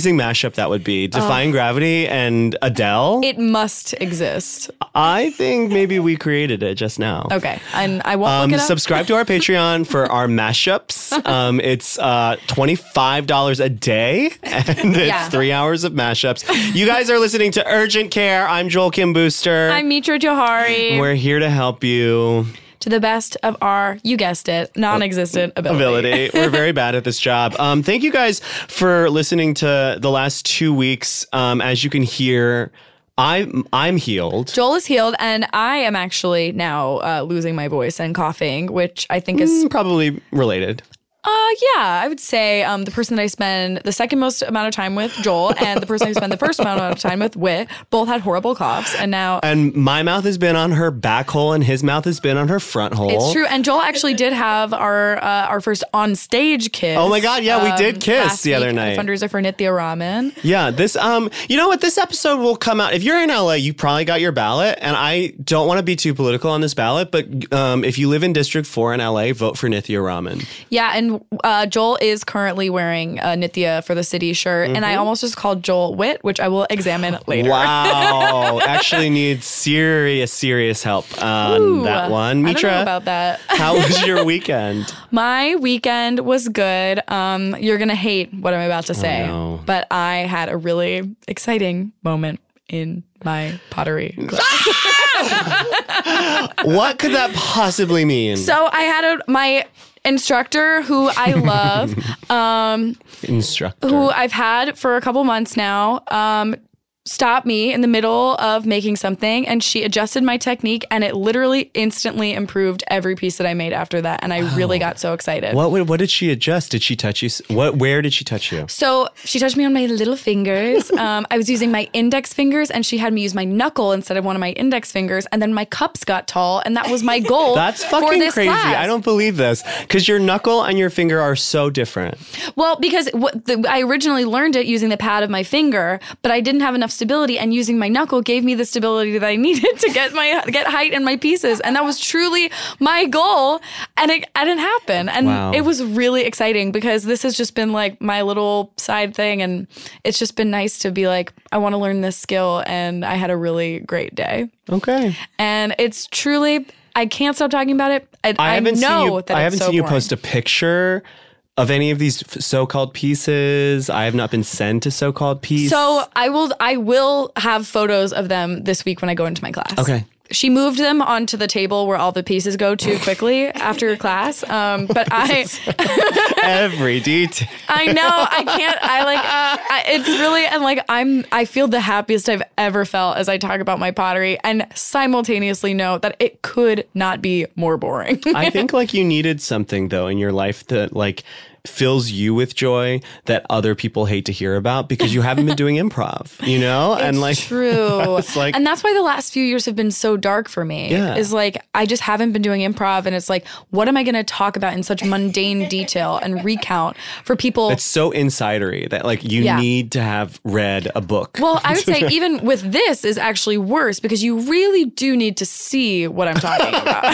amazing mashup that would be. Defying Gravity and Adele. It must exist. I think maybe we created it just now. Okay, and I won't Um, subscribe to our Patreon for our mashups. Um, it's uh, $25 a day, and it's Yeah. three hours of mashups. You guys are listening to Urgent Care. I'm Joel Kim Booster. I'm Mitra Jouhari. We're here to help you. To the best of our, you guessed it, non-existent ability. ability. We're very bad at this job. Um, thank you guys for listening to the last two weeks. Um, as you can hear, I'm I'm healed. Joel is healed, and I am actually now uh, losing my voice and coughing, which I think is, Mm, Probably related. Uh, yeah, I would say um, the person that I spend the second most amount of time with, Joel, and the person I spend the first amount of time with, Wit, both had horrible coughs, and now And my mouth has been on her back hole, and his mouth has been on her front hole. It's true, and Joel actually did have our uh, our first on stage kiss. Oh my God, yeah, we did kiss last the other week, night. Fundraiser for Nithya Raman. Yeah, this um, you know what? This episode will come out. If you're in LA, you probably got your ballot, and I don't want to be too political on this ballot, but um, if you live in District Four in LA, vote for Nithya Raman. Yeah, and uh, Joel is currently wearing a Nithya for the city shirt, and Mm-hmm. I almost just called Joel Wit, which I will examine later. Wow, actually needs serious, serious help on Ooh, that one. I don't Mitra, know about that. how was your weekend? My weekend was good. Um, you're gonna hate what I'm about to say, no. but I had a really exciting moment in my pottery class. What could that possibly mean? so I had a my instructor who I love. um, Instructor. who I've had for a couple months now, um, stopped me in the middle of making something and she adjusted my technique and it literally instantly improved every piece that I made after that. And I really got so excited. what, what did she adjust? Did she touch you? What where did she touch you? So she touched me on my little fingers. Um, I was using my index fingers, and she had me use my knuckle instead of one of my index fingers. And then my cups got tall, and that was my goal. That's fucking crazy. class. I don't believe this because your knuckle and your finger are so different. Well, because what the, I originally learned it using the pad of my finger, but I didn't have enough stability, and using my knuckle gave me the stability that I needed to get my get height in my pieces, and that was truly my goal, and it, it didn't happen, and Wow. it was really exciting because this has just been like my little side thing, and it's just been nice to be like, I want to learn this skill, and I had a really great day, Okay. and it's truly. I can't stop talking about it. I, I haven't know seen you. that I haven't so seen you boring. post a picture of any of these so-called pieces. I have not been sent a so-called piece. So I will I will have photos of them this week when I go into my class. Okay. She moved them onto the table where all the pieces go to quickly after class. Um, but I every detail. I know I can't I like I, it's really and like I'm I feel the happiest I've ever felt as I talk about my pottery and simultaneously know that it could not be more boring. I think like you needed something though in your life that like fills you with joy that other people hate to hear about because you haven't been doing improv, you know? and It's like true. It's like- and that's why the last few years have been so dark for me. Yeah. Is like I just haven't been doing improv and it's like, what am I gonna talk about in such mundane detail and recount for people it's so insidery that like you Yeah. need to have read a book. well, I would say even with this is actually worse because you really do need to see what I'm talking about.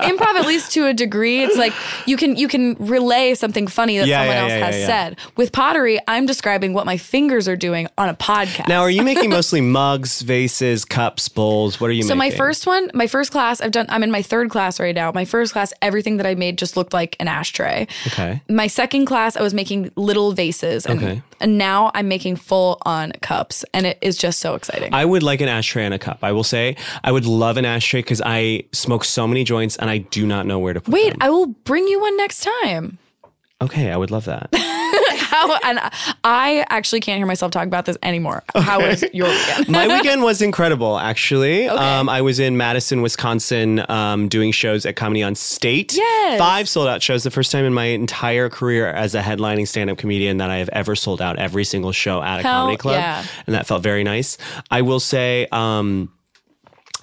Improv, at least to a degree, it's like you can you can relay something funny that Yeah, someone yeah, else yeah, has yeah, yeah. said. With pottery, I'm describing what my fingers are doing on a podcast. now are you making mostly mugs, vases, cups, bowls? What are you making? So making? my first one, my first class, I've done. I'm in my third class right now. My first class, everything that I made just looked like an ashtray. Okay. My second class, I was making little vases, and, Okay. and now I'm making full on cups, and it is just so exciting. I would like an ashtray and a cup. I will say I would love an ashtray because I smoke so many joints and I do not know where to put Wait, them. I will bring you one next time. Okay, I would love that. How and I actually can't hear myself talk about this anymore. How was your weekend? My weekend was incredible, actually. Um, I was in Madison, Wisconsin, um, doing shows at Comedy on State. Yes. Five sold out shows. The first time in my entire career as a headlining stand up comedian that I have ever sold out every single show at a Hell comedy club. yeah. And that felt very nice. I will say, um,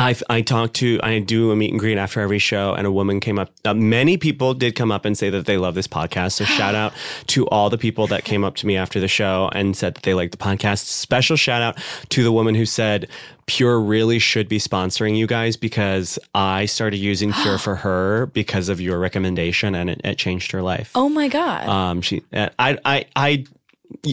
I, I talked to I do a meet and greet after every show, and a woman came up. Uh, many people did come up and say that they love this podcast. So shout out to all the people that came up to me after the show and said that they liked the podcast. Special shout out to the woman who said Pure really should be sponsoring you guys because I started using Pure for her because of your recommendation, and it, it changed her life. oh my god. Um, she, uh, I, I, I.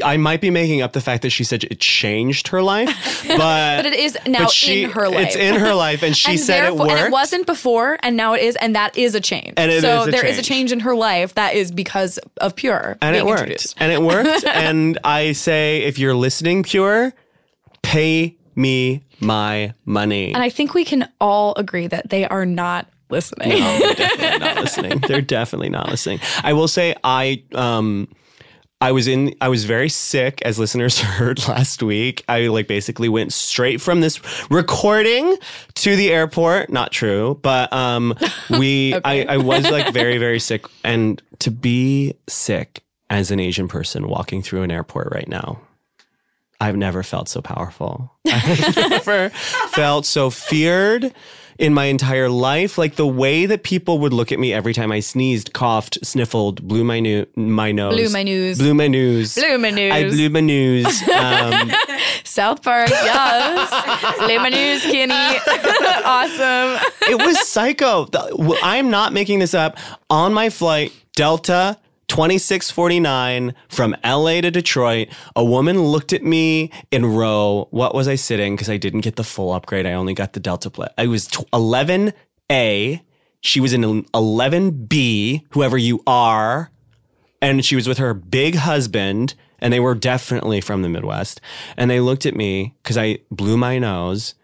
I might be making up the fact that she said it changed her life, but, but it is now she- in her life. It's in her life, and she and said it worked. And it wasn't before, and now it is, and that is a change. And it so is there is a change. change in her life that is because of Pure and it worked. introduced. And it worked. and I say, if you're listening, Pure, pay me my money. And I think we can all agree that they are not listening. No, they're definitely not listening. They're definitely not listening. I will say I um I was in I was very sick as listeners heard last week. I like basically went straight from this recording to the airport. Not true, but um we I, I was like very, very sick. And to be sick as an Asian person walking through an airport right now, I've never felt so powerful. I've never felt so feared in my entire life. Like the way that people would look at me every time I sneezed, coughed, sniffled, blew my, no- my nose. Blew my nose. Blew my nose. Blew my nose. I blew my nose. Um, South Park, yes. Lemon news, Kenny. awesome. it was psycho. I'm not making this up. On my flight, Delta 2649 from LA to Detroit, a woman looked at me in row. What was I sitting? Because I didn't get the full upgrade. I only got the Delta play. I was tw- 11A. She was in 11B, whoever you are. And she was with her big husband, and they were definitely from the Midwest. And they looked at me because I blew my nose.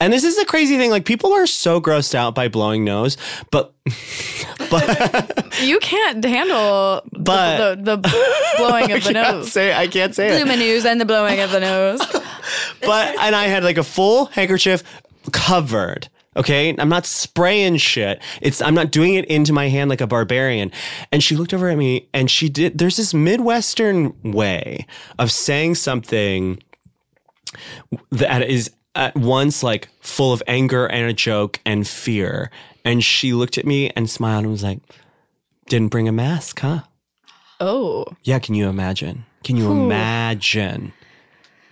And this is the crazy thing. Like people are so grossed out by blowing nose, but but You can't handle the- But- the, the, blowing I of the can't nose. say I can't say it. Blew my nose and the blowing of the nose. But and I had like a full handkerchief covered. Okay, I'm not spraying shit. It's I'm not doing it into my hand like a barbarian. And she looked over at me and she did. There's this midwestern way of saying something that is at once like full of anger and a joke and fear. And she looked at me and smiled and was like, "Didn't bring a mask, huh?" Oh. Yeah, can you imagine? Can you imagine?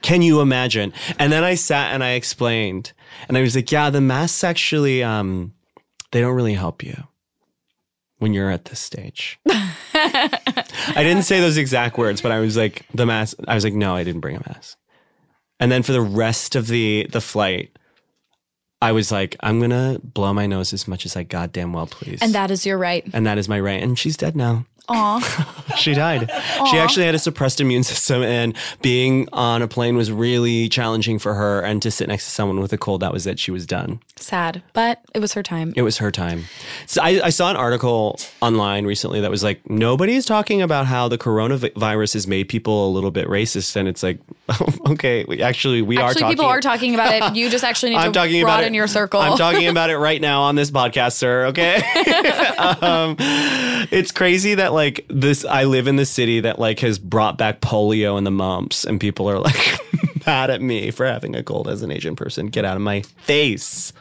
Can you imagine? And then I sat and I explained. And I was like, yeah, the masks actually um they don't really help you when you're at this stage. I didn't say those exact words, but I was like, the mask I was like, no, I didn't bring a mask. And then for the rest of the the flight, I was like, I'm gonna blow my nose as much as I goddamn well please. And that is your right. and that is my right. And she's dead now. Aw. She died. She actually had a suppressed immune system, and being on a plane was really challenging for her. And to sit next to someone with a cold, that was it. She was done. Sad. But it was her time. It was her time. So I, I saw an article online recently that was like, nobody is talking about how the coronavirus has made people a little bit racist. And it's like, okay, we, actually, we are Actually, talking. people are talking about it. You just actually need I'm to talking about broaden it. your circle. I'm talking about it right now on this podcast, sir. Okay. um, it's crazy that like this. I live in the city that like has brought back polio and the mumps, and people are like mad at me for having a cold as an Asian person. Get out of my face.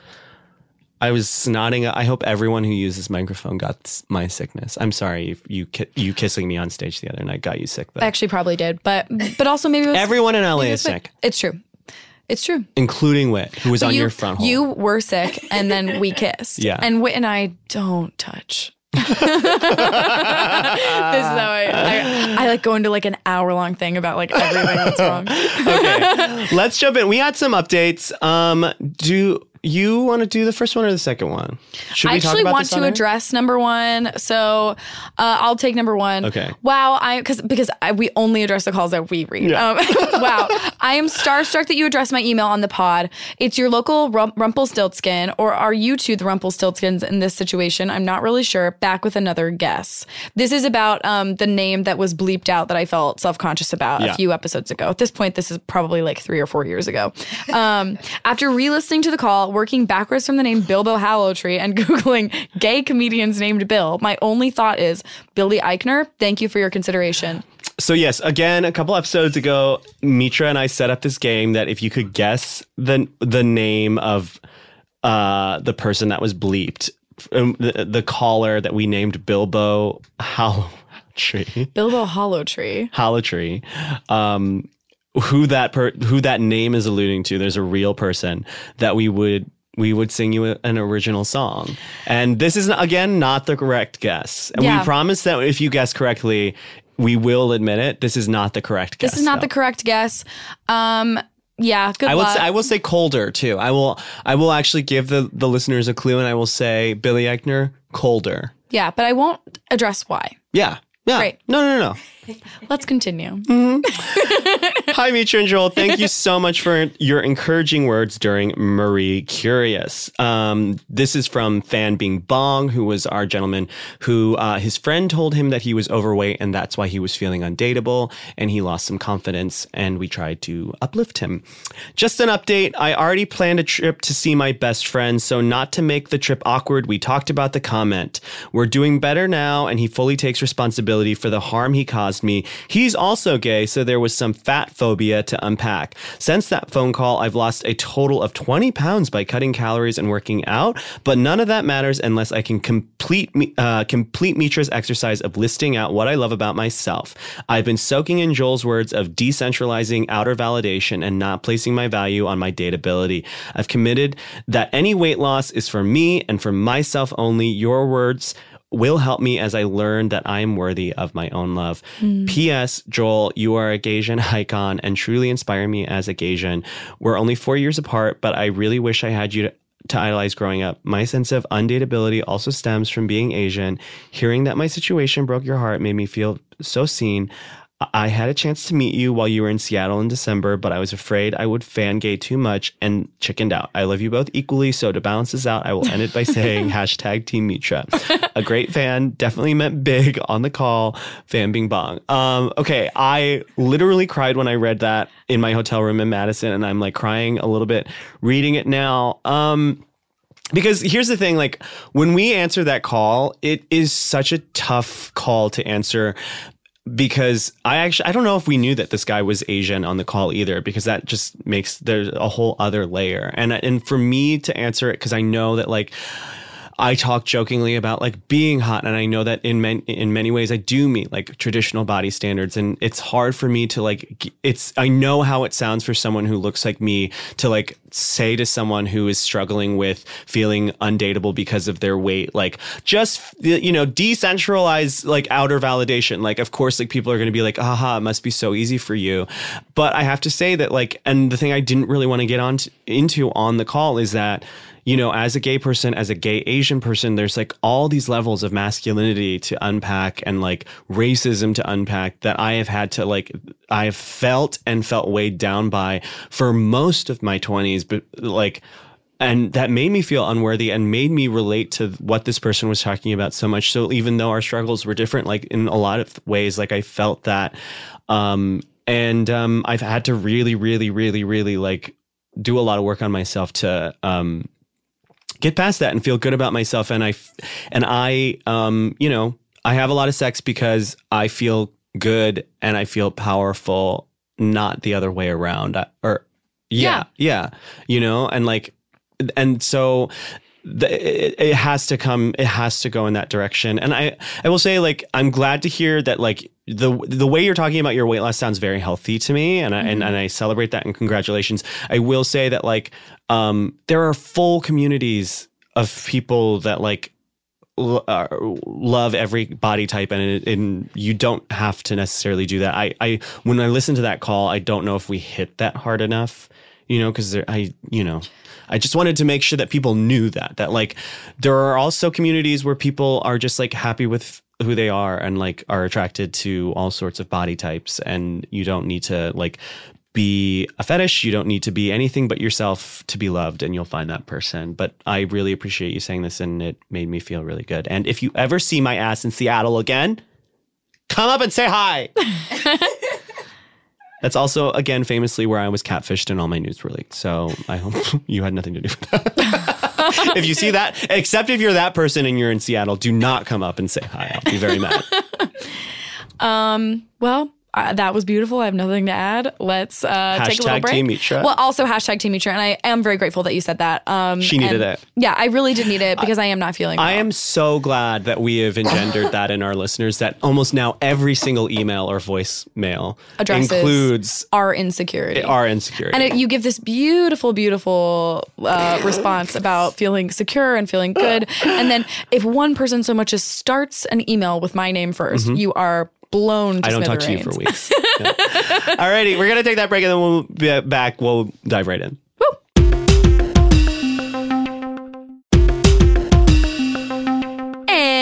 I was snotting. I hope everyone who uses microphone got my sickness. I'm sorry if you ki- you kissing me on stage the other night got you sick. Though. I actually probably did, but but also maybe it was Everyone in LA is sick, It's true. It's true. including Wit, who was on you, your front hall. You were sick, and then we kissed. Yeah. And Whit and I don't touch. this is how I, I I like go into like an hour long thing about like everything that's wrong. okay, let's jump in. We had some updates. Um, do you want to do the first one or the second one? Should I we talk actually about want to address number one, so uh, I'll take number one. Okay. Wow, I because because I, we only address the calls that we read. Yeah. Um, wow, I am starstruck that you address my email on the pod. It's your local Rum- Rumpelstiltskin, or are you two the Rumpelstiltskins in this situation? I'm not really sure. Back with another guess. This is about um, the name that was bleeped out that I felt self conscious about Yeah. a few episodes ago. At this point, this is probably like three or four years ago. Um, after re-listening to the call, working backwards from the name Bilbo Hallowtree and googling gay comedians named Bill, my only thought is Billy Eichner. Thank you for your consideration. So yes, again, a couple episodes ago, Mitra and I set up this game that if you could guess the the name of uh, the person that was bleeped, um, the, the caller that we named Bilbo Hallowtree, Bilbo Hallowtree. Hallowtree, um, who that per, who that name is alluding to. There's a real person that we would we would sing you an original song, and this is again not the correct guess. And Yeah. we promise that if you guess correctly. We will admit it. This is not the correct guess. This is not though. the correct guess. Um, yeah, good I will luck. say, I will say colder too. I will I will actually give the the listeners a clue and I will say Billy Eichner colder. yeah, but I won't address why. Yeah. Yeah. Great. No, no, no. Let's continue. Hi, Mitra and Joel. Thank you so much for your encouraging words during Marie Curious. Um, this is from Fan Bing Bong, who was our gentleman who uh, his friend told him that he was overweight and that's why he was feeling undateable and he lost some confidence and we tried to uplift him. Just an update. I already planned a trip to see my best friend, so not to make the trip awkward, we talked about the comment. We're doing better now and he fully takes responsibility for the harm he caused me. He's also gay, so there was some fat phobia to unpack. Since that phone call, I've lost a total of 20 pounds by cutting calories and working out, but none of that matters unless I can complete uh, complete Mitra's exercise of listing out what I love about myself. I've been soaking in Joel's words of decentralizing outer validation and not placing my value on my dateability. I've committed that any weight loss is for me and for myself only. Your words will help me as I learn that I am worthy of my own love. Hmm. P.S. Joel, you are a Gaysian icon and truly inspire me as a Gaysian. We're only four years apart, but I really wish I had you to, to idolize growing up. My sense of undateability also stems from being Asian. Hearing that my situation broke your heart made me feel so seen. I had a chance to meet you while you were in Seattle in December, but I was afraid I would fan gay too much and chickened out. I love you both equally, so to balance this out, I will end it by saying hashtag Team Mitra. A great fan, definitely meant big on the call. Fan Bing Bong. Um, okay, I literally cried when I read that in my hotel room in Madison, and I'm like crying a little bit reading it now. Um, because here's the thing like when we answer that call it is such a tough call to answer because I actually I don't know if we knew that this guy was Asian on the call either because that just makes there's a whole other layer. And and for me to answer it because I know that like I talk jokingly about like being hot, and I know that in man, in many ways I do meet like traditional body standards, and it's hard for me to like. It's I know how it sounds for someone who looks like me to like say to someone who is struggling with feeling undateable because of their weight, like just you know decentralize like outer validation. Like of course, like people are going to be like, "Aha, it must be so easy for you," but I have to say that like, and the thing I didn't really want to get on to, into on the call is that you know, as a gay person, as a gay Asian person, there's like all these levels of masculinity to unpack and like racism to unpack that I have had to like, I've felt and felt weighed down by for most of my 20s, but like, and that made me feel unworthy and made me relate to what this person was talking about so much. So even though our struggles were different, like in a lot of ways, like I felt that, um, and um, I've had to really, really, really, really like do a lot of work on myself to um, get past that and feel good about myself. And I, and I, um, you know, I have a lot of sex because I feel good and I feel powerful, not the other way around. I- Or yeah, yeah, you know, and like, and so the, it, it has to come it has to go in that direction. And i i will say like i'm glad to hear that like the the way you're talking about your weight loss sounds very healthy to me and I, and, and i celebrate that and congratulations. I will say that like um there are full communities of people that like l- uh, love every body type and, and you don't have to necessarily do that. I i when i listen to that call i don't know if we hit that hard enough you know, because I, you know, I just wanted to make sure that people knew that that like there are also communities where people are just like happy with who they are and like are attracted to all sorts of body types and you don't need to like be a fetish. You don't need to be anything but yourself to be loved and you'll find that person. But i really appreciate you saying this and it made me feel really good. And if you ever see my ass in seattle again come up and say hi That's also, again, famously where I was catfished and all my news were leaked. So I hope you had nothing to do with that. if you see that, except if you're that person and you're in Seattle, do not come up and say hi. I'll be very mad. um, well, uh, that was beautiful. I have nothing to add. Let's uh, take a little break. Team Mitra. Well, also hashtag Team Mitra, and I am very grateful that you said that. Um, She needed it. Yeah, I really did need it because I am not feeling. I am so glad that we have engendered that in our listeners that almost now every single email or voicemail Addresses includes our insecurity. our insecurity. and it, you give this beautiful, beautiful uh, response about feeling secure and feeling good. And then if one person so much as starts an email with my name 1st you are blown to. I don't talk to you for weeks. Yeah. Alrighty, we're gonna take that break and then we'll be back. We'll dive right in.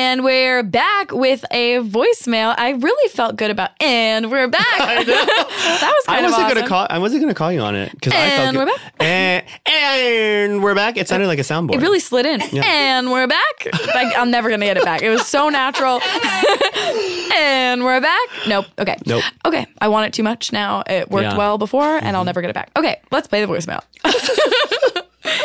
And we're back with a voicemail. I really felt good about. And we're back. that was I kind of wasn't awesome. gonna call. I wasn't gonna call you on it because I felt And we're back. And, and we're back. It sounded like a soundboard. It really slid in. And we're back. Like, I'm never going to get it back. It was so natural. and we're back. Nope. Okay. Nope. Okay. I want it too much now. It worked Yeah. Well before, and I'll never get it back. Okay. Let's play the voicemail.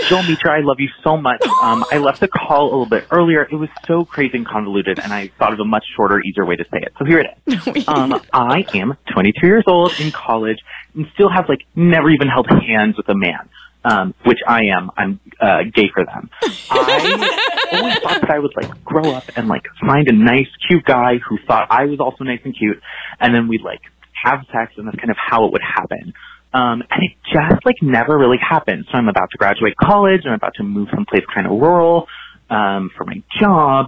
Joel Mitra, I love you so much. Um, I left the call a little bit earlier. It was so crazy and convoluted, and I thought of a much shorter, easier way to say it. So here it is. Um, I am 22 years old in college and still have like never even held hands with a man, um, which I am. I'm uh, gay for them. I always thought that I would like grow up and like find a nice, cute guy who thought I was also nice and cute, and then we'd like have sex, and that's kind of how it would happen. Um, and it just like never really happened. So I'm about to graduate college. I'm about to move someplace kind of rural um, for my job.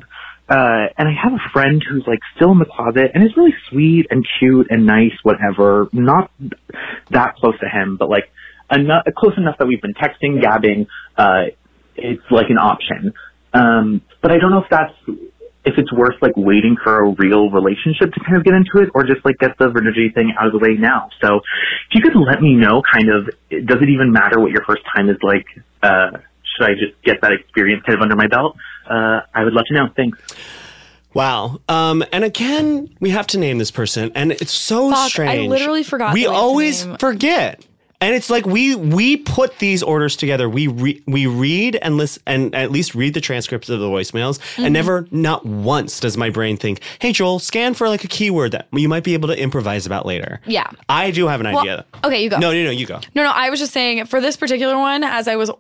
Uh, and I have a friend who's like still in the closet and is really sweet and cute and nice, whatever. Not that close to him, but like enough, close enough that we've been texting, gabbing. Uh, it's like an option. Um, but I don't know if that's if it's worth like waiting for a real relationship to kind of get into it or just like get the virginity thing out of the way now. So if you could let me know kind of, does it even matter what your first time is like? Uh, should I just get that experience kind of under my belt? Uh, I would love to know. Thanks. Wow. Um, and again, we have to name this person, and it's so Fuck, I strange. literally forgot We that we have to always forget. And it's like we we put these orders together. We re, we read and listen and at least read the transcripts of the voicemails, Mm-hmm. and never, not once, does my brain think, "Hey, Joel, scan for like a keyword that you might be able to improvise about later." Yeah. I do have an Well, idea. okay, you go. No, no, no, you go. No, no, I was just saying for this particular one, as I was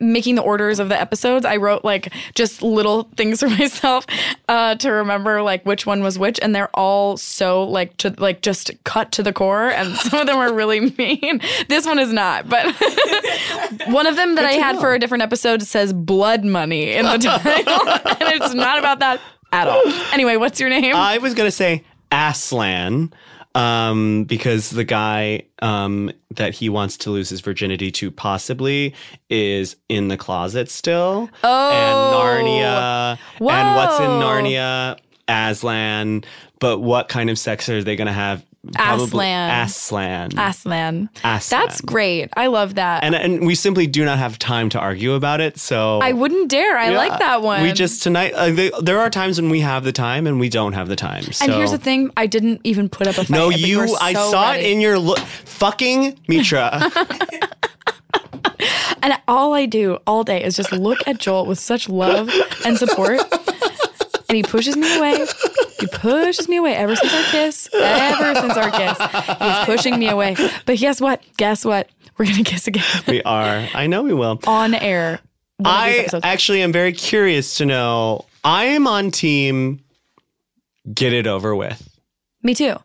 making the orders of the episodes, I wrote like just little things for myself uh, to remember like which one was which, and they're all so like to like just cut to the core, and some of them are really mean. This one is not, but one of them that I had for a different episode says "blood money" in the title, and it's not about that at all. Anyway, what's your name? I was gonna say Aslan, um, because the guy um, that he wants to lose his virginity to possibly is in the closet still. Oh. and Narnia, and what's in Narnia? Aslan. But what kind of sex are they gonna have? Probably Aslan. Aslan. Aslan. Aslan. That's great. I love that. and and we simply do not have time to argue about it. So I wouldn't dare. I Yeah. like that one. We just tonight. Uh, they, there are times when we have the time and we don't have the time. So. And here's the thing: I didn't even put up a fight. No, but you. were I saw ready. it in your look. Fucking Mitra. And all I do all day is just look at Joel with such love and support. and he pushes me away. He pushes me away ever since our kiss. Ever since our kiss. He's pushing me away. But guess what? Guess what? We're going to kiss again we are. I know we will. on air. One of these I actually am very curious to know. I am on team. Get it over with. me too.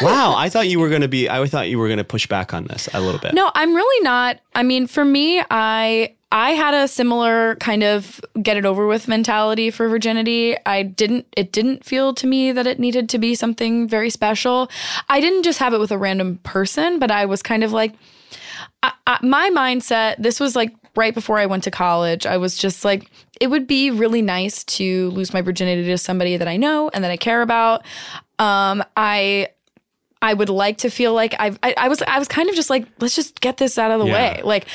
Wow, I thought you were going to be. I thought you were going to push back on this a little bit. No, I'm really not. I mean, for me, I I had a similar kind of get it over with mentality for virginity. I didn't it didn't feel to me that it needed to be something very special. I didn't just have it with a random person, but I was kind of like I, I, my mindset, this was like right before I went to college. I was just like, it would be really nice to lose my virginity to somebody that I know and that I care about. Um, I I would like to feel like I've, I, I was I was kind of just like let's just get this out of the Yeah. way. Like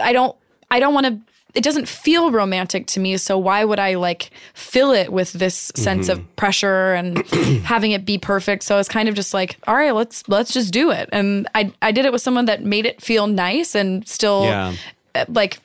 I don't I don't want to. It doesn't feel romantic to me, so why would I like fill it with this sense Mm-hmm. of pressure and having it be perfect? So it's kind of just like, all right, let's let's just do it. And I I did it with someone that made it feel nice and still Yeah. uh, like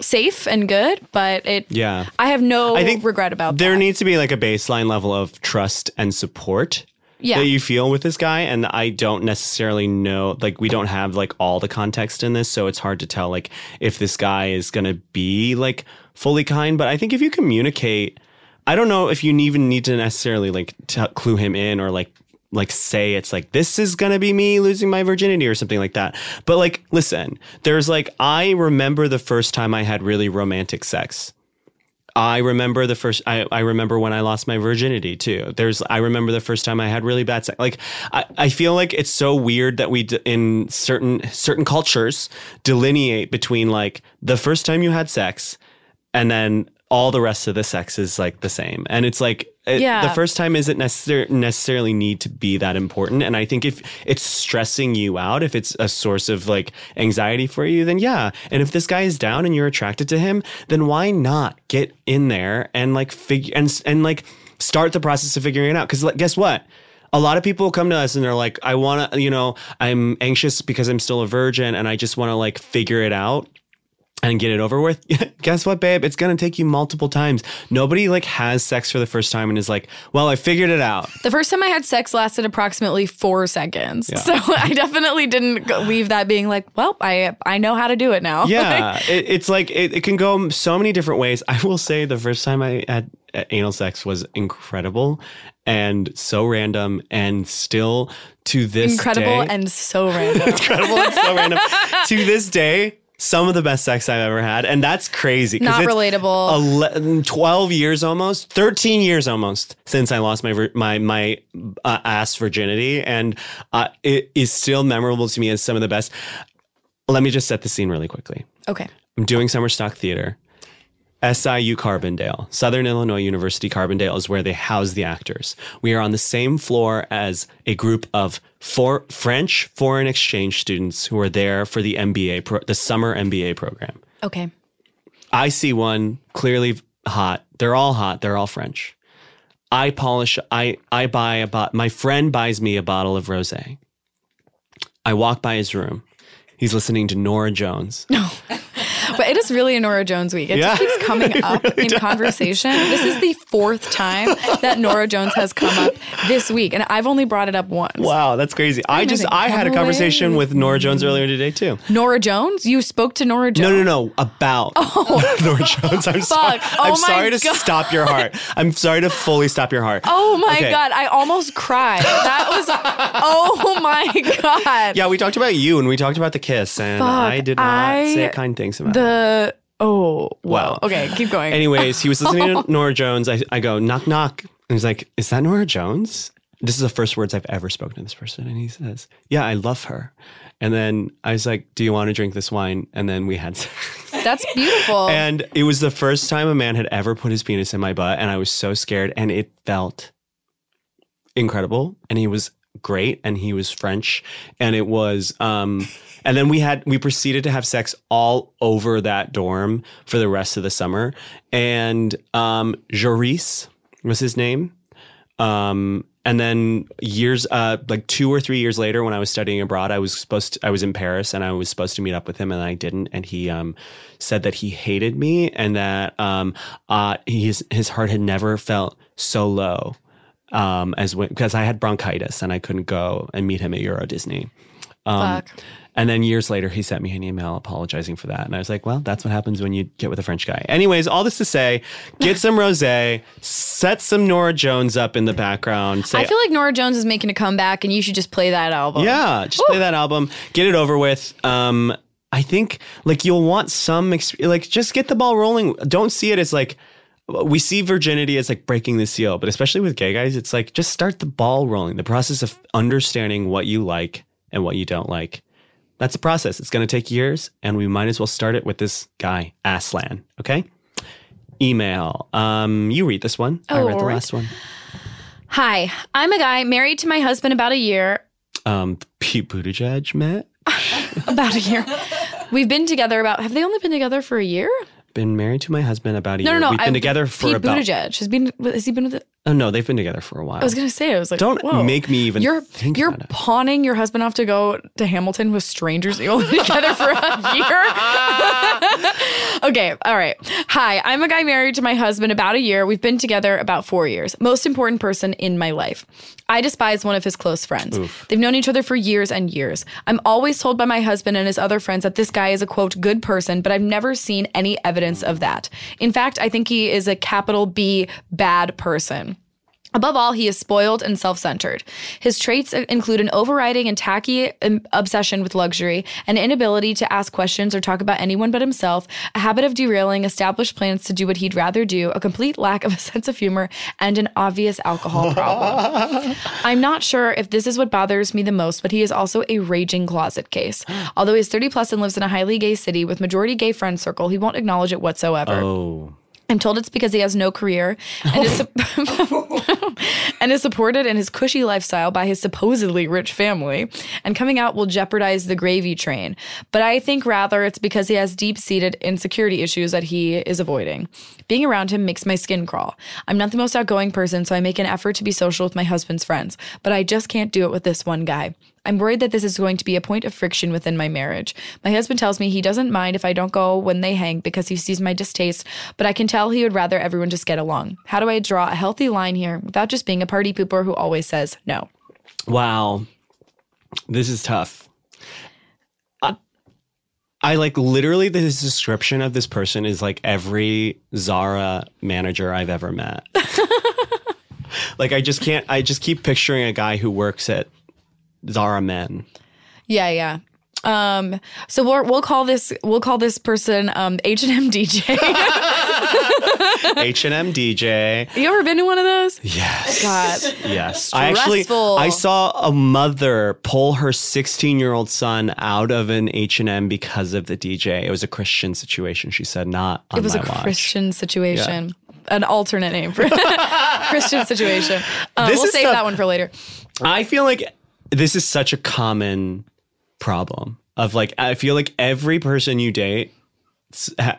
safe and good, but it Yeah. I have no I think regret about there that. needs to be like a baseline level of trust and support Yeah. that you feel with this guy and i don't necessarily know like we don't have like all the context in this so it's hard to tell like if this guy is gonna be like fully kind but i think if you communicate i don't know if you even need to necessarily like t- clue him in or like like say it's like this is gonna be me losing my virginity or something like that but like listen there's like i remember the first time i had really romantic sex I remember the first. I, I remember when I lost my virginity too. There's. I remember the first time I had really bad sex. Like I, I feel like it's so weird that we d- in certain certain cultures delineate between like the first time you had sex, and then all the rest of the sex is like the same. And it's like it, Yeah. the first time isn't necessar- necessarily need to be that important. And I think if it's stressing you out, if it's a source of like anxiety for you, then yeah. And if this guy is down and you're attracted to him, then why not get in there and like figure and and like start the process of figuring it out? Because like, guess what? A lot of people come to us and they're like, I want to, you know, I'm anxious because I'm still a virgin and I just want to like figure it out and get it over with. Guess what, babe? It's gonna take you multiple times. Nobody like has sex for the first time and is like, "Well, I figured it out." The first time I had sex lasted approximately four seconds. So I definitely didn't leave that being like, well, I I know how to do it now. Yeah, it, it's like it, it can go so many different ways. I will say the first time I had uh, anal sex was incredible and so random, and still to this Incredible day, and so random. incredible and so random. to this day, some of the best sex I've ever had, and that's crazy. Not it's relatable. 11, 12 years almost, 13 years almost since I lost my my my uh, ass virginity, and uh, it is still memorable to me as some of the best. Let me just set the scene really quickly. okay. I'm doing summer stock theater. SIU Carbondale, Southern Illinois University Carbondale is where they house the actors. We are on the same floor as a group of four French foreign exchange students who are there for the MBA, pro- the summer MBA program. Okay. I see one clearly hot. They're all hot. They're all French. I polish. I I buy a bot. My friend buys me a bottle of rosé. I walk by his room. He's listening to Norah Jones. But it is really a Norah Jones week. It Yeah. just keeps coming up in conversation. This is the fourth time that Norah Jones has come up this week, and I've only brought it up once. Wow, that's crazy. I just. I had a conversation away with Norah Jones earlier today too. Norah Jones? You spoke to Norah Jones? No, no, no, about oh. Norah Jones. I'm sorry. Oh I'm sorry to stop your heart. I'm sorry to fully stop your heart. Oh my Okay. god, I almost cried. That was oh my god. Yeah, we talked about you and we talked about the kiss, and Fuck, I did not I- say kind things about. The oh wow. Okay, keep going. Anyways, he was listening to Norah Jones. I, I go, knock, knock. And he's like, is that Norah Jones? This is the first words I've ever spoken to this person. And he says, yeah, I love her. And then I was like, do you want to drink this wine? And then we had. That's beautiful. And it was the first time a man had ever put his penis in my butt. And I was so scared. And it felt incredible. And he was great. And he was French. And it was, um, and then we had, we proceeded to have sex all over that dorm for the rest of the summer. And, um, Joris was his name. Um, and then years, uh, like two or three years later, when I was studying abroad, I was supposed to, I was in Paris and I was supposed to meet up with him and I didn't. And he, um, said that he hated me and that, um, uh, his, his heart had never felt so low, um, as when, because I had bronchitis and I couldn't go and meet him at Euro Disney. Um, and then years later, he sent me an email apologizing for that. And I was like, well, that's what happens when you get with a French guy. Anyways, all this to say, get some rose, set some Norah Jones up in the background. Say, I feel like Norah Jones is making a comeback and you should just play that album. yeah, just play that album, get it over with. Um, I think like you'll want some, ex- like just get the ball rolling. Don't see it as like, we see virginity as like breaking the seal, but especially with gay guys, it's like just start the ball rolling. The process of understanding what you like and what you don't like. That's a process. It's going to take years, and we might as well start it with this guy, Aslan. Okay. Email. Um, you read this one. I Oh, read the right. last one. Hi, I'm a guy married to my husband about a year. Um, Pete Buttigieg met. About a year. We've been together about. Have they only been together for a year? Been married to my husband about a No, year. no, no. We've been I- together for Pete about. Buttigieg has been. Has he been with? Oh no, they've been together for a while. I was gonna say. I was like, Don't whoa. make me even You're think you're about it. pawning your husband off to go to Hamilton with strangers that you only been together for a year. okay, all right. Hi, I'm a guy married to my husband about a year. We've been together about four years. Most important person in my life. I despise one of his close friends. They've known each other for years and years. I'm always told by my husband and his other friends that this guy is a quote good person, but I've never seen any evidence of that. In fact, I think he is a capital B bad person. Above all, he is spoiled and self centered. His traits include an overriding and tacky um, obsession with luxury, an inability to ask questions or talk about anyone but himself, a habit of derailing established plans to do what he'd rather do, a complete lack of a sense of humor, and an obvious alcohol problem. I'm not sure if this is what bothers me the most, but he is also a raging closet case. Although he's 30 plus and lives in a highly gay city with majority gay friend circle, he won't acknowledge it whatsoever. Oh. I'm told it's because he has no career and is, and is supported in his cushy lifestyle by his supposedly rich family. And coming out will jeopardize the gravy train. But I think rather it's because he has deep seated insecurity issues that he is avoiding. Being around him makes my skin crawl. I'm not the most outgoing person, so I make an effort to be social with my husband's friends, but I just can't do it with this one guy. I'm worried that this is going to be a point of friction within my marriage. My husband tells me he doesn't mind if I don't go when they hang because he sees my distaste, but I can tell he would rather everyone just get along. How do I draw a healthy line here without just being a party pooper who always says no? Wow. This is tough. I, I like literally this description of this person is like every Zara manager I've ever met. like I just can't I just keep picturing a guy who works at Zara Men. Yeah, yeah. Um, so we'll, we'll call this we'll call this person um H and M DJ. H&M DJ. you ever been to one of those? Yes. God. Yes. I actually I saw a mother pull her 16-year-old son out of an H&M because of the DJ. It was a Christian situation, she said, not on It was a watch. Christian situation. An alternate name for Christian situation. Um, we'll save the- that one for later. I feel like this is such a common problem of like I feel like every person you date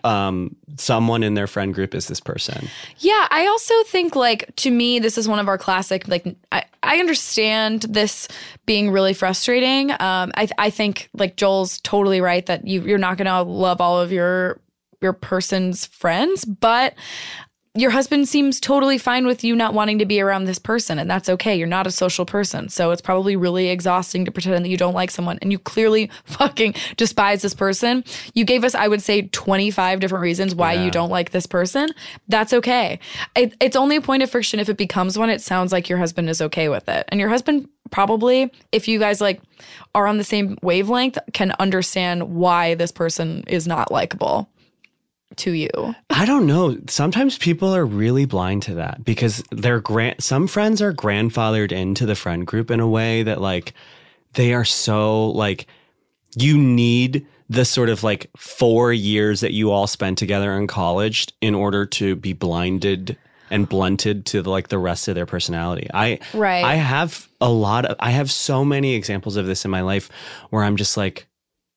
um someone in their friend group is this person. Yeah, I also think like to me this is one of our classic like I, I understand this being really frustrating. Um I I think like Joel's totally right that you you're not going to love all of your your person's friends, but your husband seems totally fine with you not wanting to be around this person and that's okay. You're not a social person. So it's probably really exhausting to pretend that you don't like someone and you clearly fucking despise this person. You gave us I would say 25 different reasons why you don't like this person. That's okay. It, it's only a point of friction if it becomes one. It sounds like your husband is okay with it. And your husband probably if you guys like are on the same wavelength can understand why this person is not likable to you. I don't know. Sometimes people are really blind to that because their grand some friends are grandfathered into the friend group in a way that like they are so like you need the sort of like 4 years that you all spent together in college in order to be blinded and blunted to like the rest of their personality. I Right. I have a lot of I have so many examples of this in my life where I'm just like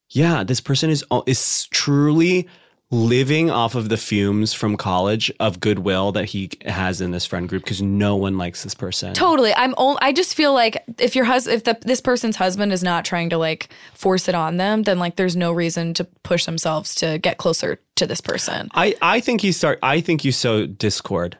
yeah, this person is is truly living off of the fumes from college of goodwill that he has in this friend group because no one likes this person. Totally. I'm only, I just feel like if your husband if the, this person's husband is not trying to like force it on them, then like there's no reason to push themselves to get closer to this person. I, I think you start. I think you sow discord.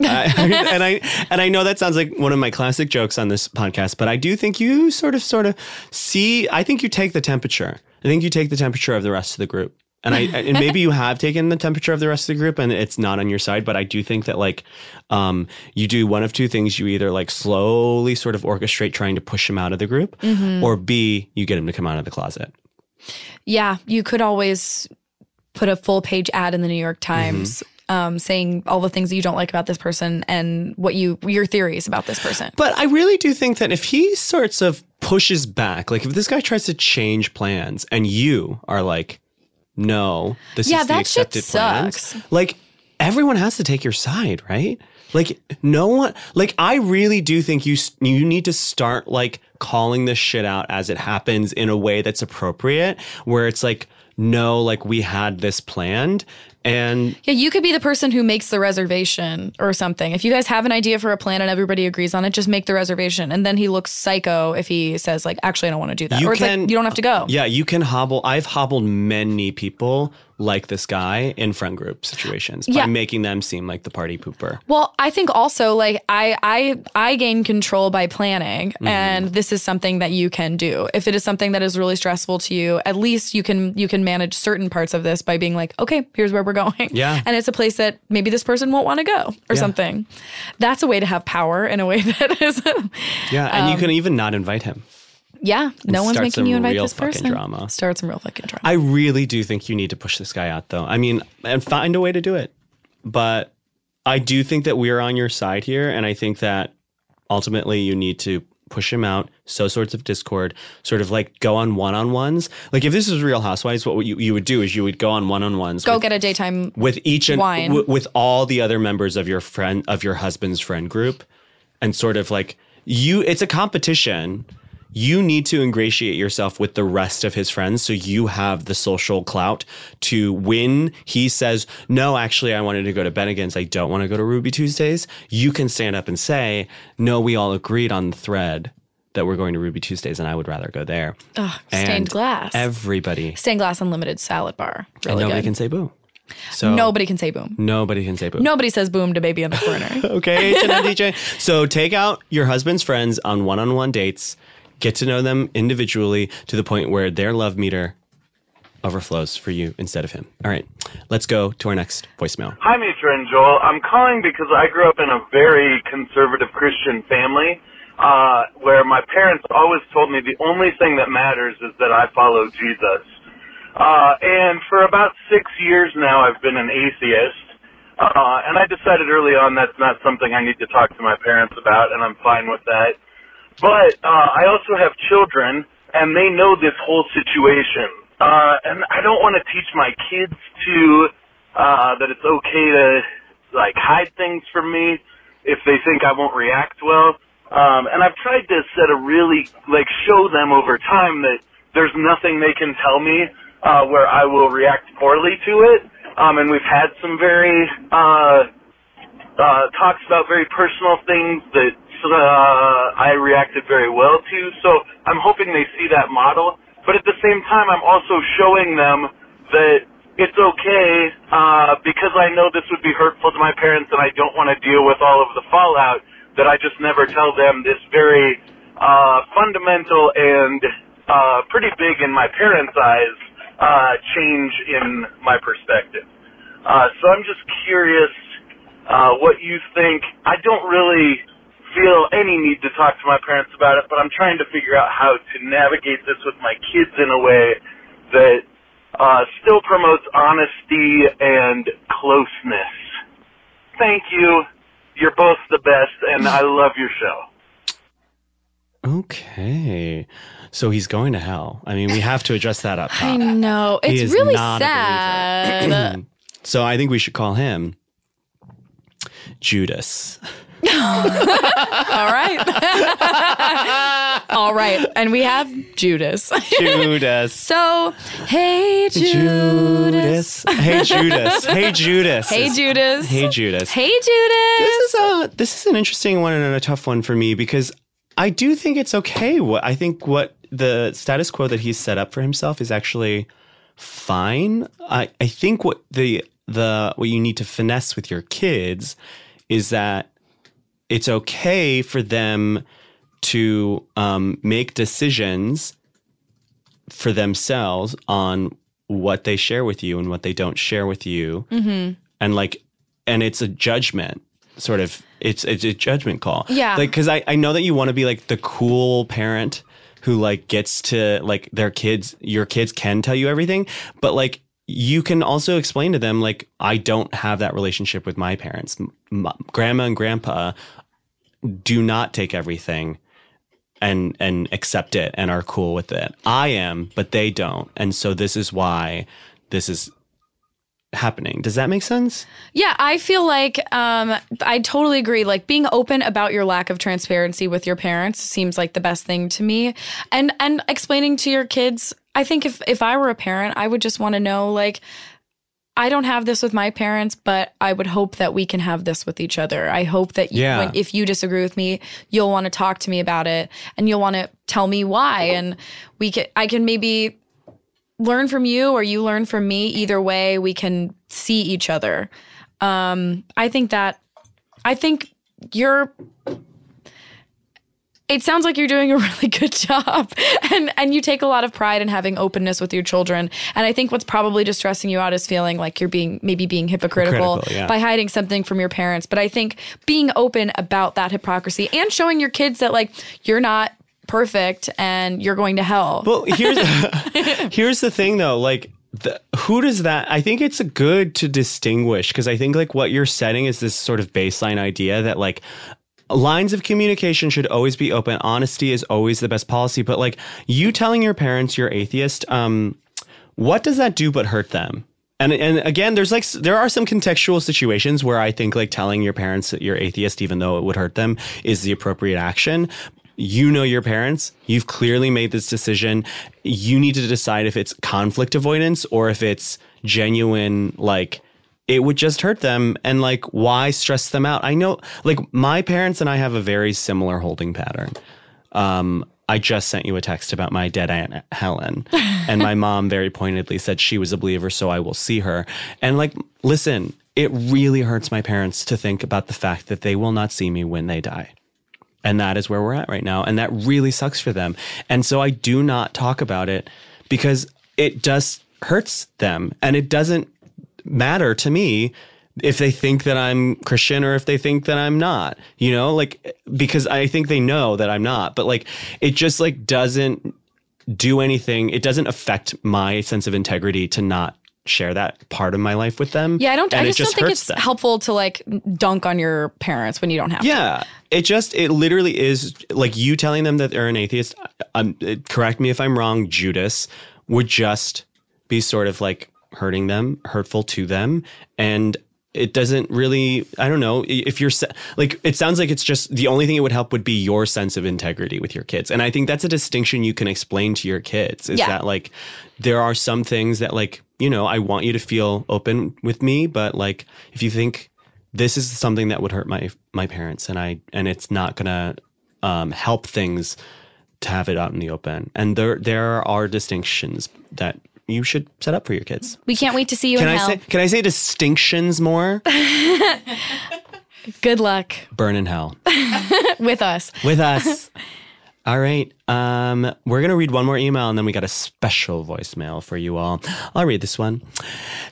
I, and I and I know that sounds like one of my classic jokes on this podcast, but I do think you sort of sort of see. I think you take the temperature. I think you take the temperature of the rest of the group. And I and maybe you have taken the temperature of the rest of the group and it's not on your side, but I do think that like um you do one of two things. You either like slowly sort of orchestrate trying to push him out of the group, or B, you get him to come out of the closet. Yeah, you could always put a full page ad in the New York Times um, saying all the things that you don't like about this person and what you your theories about this person. But I really do think that if he sorts of pushes back, like if this guy tries to change plans and you are like, no, this Yeah, is the that shit accepted plans, sucks. like everyone has to take your side, right? Like no one, like I really do think you s- you need to start like calling this shit out as it happens in a way that's appropriate, where it's like, no, like we had this planned, and Yeah, you could be the person who makes the reservation or something. If you guys have an idea for a plan and everybody agrees on it, just make the reservation. And then he looks psycho if he says like, "Actually, I don't want to do that," You or it's can- like you don't have to go. Yeah, you can hobble. I've hobbled many people like this guy in friend group situations by making them seem like the party pooper. Well, I think also like I I I gain control by planning Mm-hmm. and this is something that you can do. If it is something that is really stressful to you, at least you can you can manage certain parts of this by being like, "Okay, here's where we're going." Yeah. And it's a place that maybe this person won't want to go or Yeah. something. That's a way to have power in a way that is Yeah, and you can even not invite him. Yeah, no one's making you invite real this person. drama. Start some real fucking drama. I really do think you need to push this guy out, though. I mean, and find a way to do it. But I do think that we're on your side here, and I think that ultimately you need to push him out, sow sorts of discord, sort of like go on one on ones. Like if this was Real Housewives, what you, you would do is you would go on one on ones. Go get a daytime. with each and Wine. w- with all the other members of your friend of your husband's friend group and sort of like you it's a competition you need to ingratiate yourself with the rest of his friends so you have the social clout to win. he says no actually i wanted to go to bennigan's i don't want to go to ruby tuesdays you can stand up and say no we all agreed on the thread that we're going to ruby tuesdays and i would rather go there stained And glass. everybody stained glass unlimited salad bar. and nobody good. can say boo so Nobody can say boom. nobody can say boo Nobody says boom to baby in the corner. Okay, Hang the DJ. So take out your husband's friends on one-on-one dates. Get to know them individually to the point where their love meter overflows for you instead of him. All right, let's go to our next voicemail. Hi, Mitra and Joel. I'm calling because I grew up in a very conservative Christian family, uh, where my parents always told me the only thing that matters is that I follow Jesus. Uh, and for about six years now, I've been an atheist. Uh, and I decided early on that's not something I need to talk to my parents about, and I'm fine with that. But uh, I also have children, and they know this whole situation. Uh, and I don't want to teach my kids to uh, that it's okay to like hide things from me if they think I won't react well. Um, and I've tried to set a really like show them over time that there's nothing they can tell me uh, where I will react poorly to it. Um, and we've had some very uh, uh, talks about very personal things that uh, I reacted very well to. So I'm hoping they see that model. But at the same time, I'm also showing them that it's okay uh, because I know this would be hurtful to my parents, and I don't want to deal with all of the fallout. That I just never tell them this very uh, fundamental and uh, pretty big in my parents' eyes uh, change in my perspective. Uh, so I'm just curious uh, what you think. I don't really feel any need to talk to my parents about it, but I'm trying to figure out how to navigate this with my kids in a way that uh, still promotes honesty and closeness. Thank you. You're both the best, and I love your show. Okay. So he's going to hell. I mean, we have to address that up I know. It's really not a believer. sad. So I think we should call him Judas. All right. All right. And we have Judas. Judas. so, hey, Judas. Judas. Hey Judas. Hey Judas. Hey, Judas. Hey Judas. Hey, Judas. This is a this is an interesting one and a tough one for me because I do think it's okay. What I think what the status quo that he's set up for himself is actually fine. I, I think what the the what you need to finesse with your kids is that it's okay for them to um, make decisions for themselves on what they share with you and what they don't share with you. And like and it's a judgment sort of it's it's a judgment call. Yeah. like because I, I know that you want to be like the cool parent who like gets to like their kids your kids can tell you everything but like you can also explain to them like I don't have that relationship with my parents. M- grandma and grandpa do not take everything and and accept it and are cool with it. I am, but they don't. And so this is why this is happening. Does that make sense? Yeah, I feel like um, I totally agree. Like being open about your lack of transparency with your parents seems like the best thing to me, and and explaining to your kids. I think if if I were a parent, I would just want to know like. I don't have this with my parents, but I would hope that we can have this with each other. I hope that you, Yeah. when, if you disagree with me, you'll want to talk to me about it and you'll want to tell me why. And we can, I can maybe learn from you or you learn from me. Either way, we can see each other. Um, I think that I think you're it sounds like you're doing a really good job and and you take a lot of pride in having openness with your children and i think what's probably just stressing you out is feeling like you're being maybe being hypocritical, Hypocritical, yeah. by hiding something from your parents but i think being open about that hypocrisy and showing your kids that like you're not perfect and you're going to hell Well, here's here's the thing though, like the, who does that? I think it's good to distinguish because I think like what you're setting is this sort of baseline idea that like lines of communication should always be open. Honesty is always the best policy. But like you telling your parents you're atheist, um, what does that do but hurt them? And and again, there's like there are some contextual situations where I think like telling your parents that you're atheist, even though it would hurt them, is the appropriate action. You know your parents. You've clearly made this decision. You need to decide if it's conflict avoidance or if it's genuine like it would just hurt them and like why stress them out i know like my parents and i have a very similar holding pattern um i just sent you a text about my dead aunt helen and my mom very pointedly said she was a believer so i will see her and like listen it really hurts my parents to think about the fact that they will not see me when they die and that is where we're at right now. And that really sucks for them. And so I do not talk about it because it just hurts them. And it doesn't matter to me if they think that I'm Christian or if they think that I'm not, you know, like, because I think they know that I'm not, but like, it just like doesn't do anything. It doesn't affect my sense of integrity to not share that part of my life with them. yeah i don't i it just, don't think it's them. helpful to like dunk on your parents when you don't have to Yeah. It just, it literally is like you telling them that they're an atheist. Um, correct me if I'm wrong, Judas would just be sort of like hurting them, hurtful to them. And it doesn't really, I don't know if you're like, it sounds like it's just the only thing it would help would be your sense of integrity with your kids. And I think that's a distinction you can explain to your kids is Yeah. that like there are some things that like, you know, I want you to feel open with me, but like if you think this is something that would hurt my my parents and I and it's not gonna um, help things to have it out in the open. And there there are distinctions that you should set up for your kids. we can't wait to see you Can in I hell say can I say distinctions more? good luck Burn in hell. with us With us. All right. Um, we're gonna read one more email and then we got a special voicemail for you all. I'll read this one.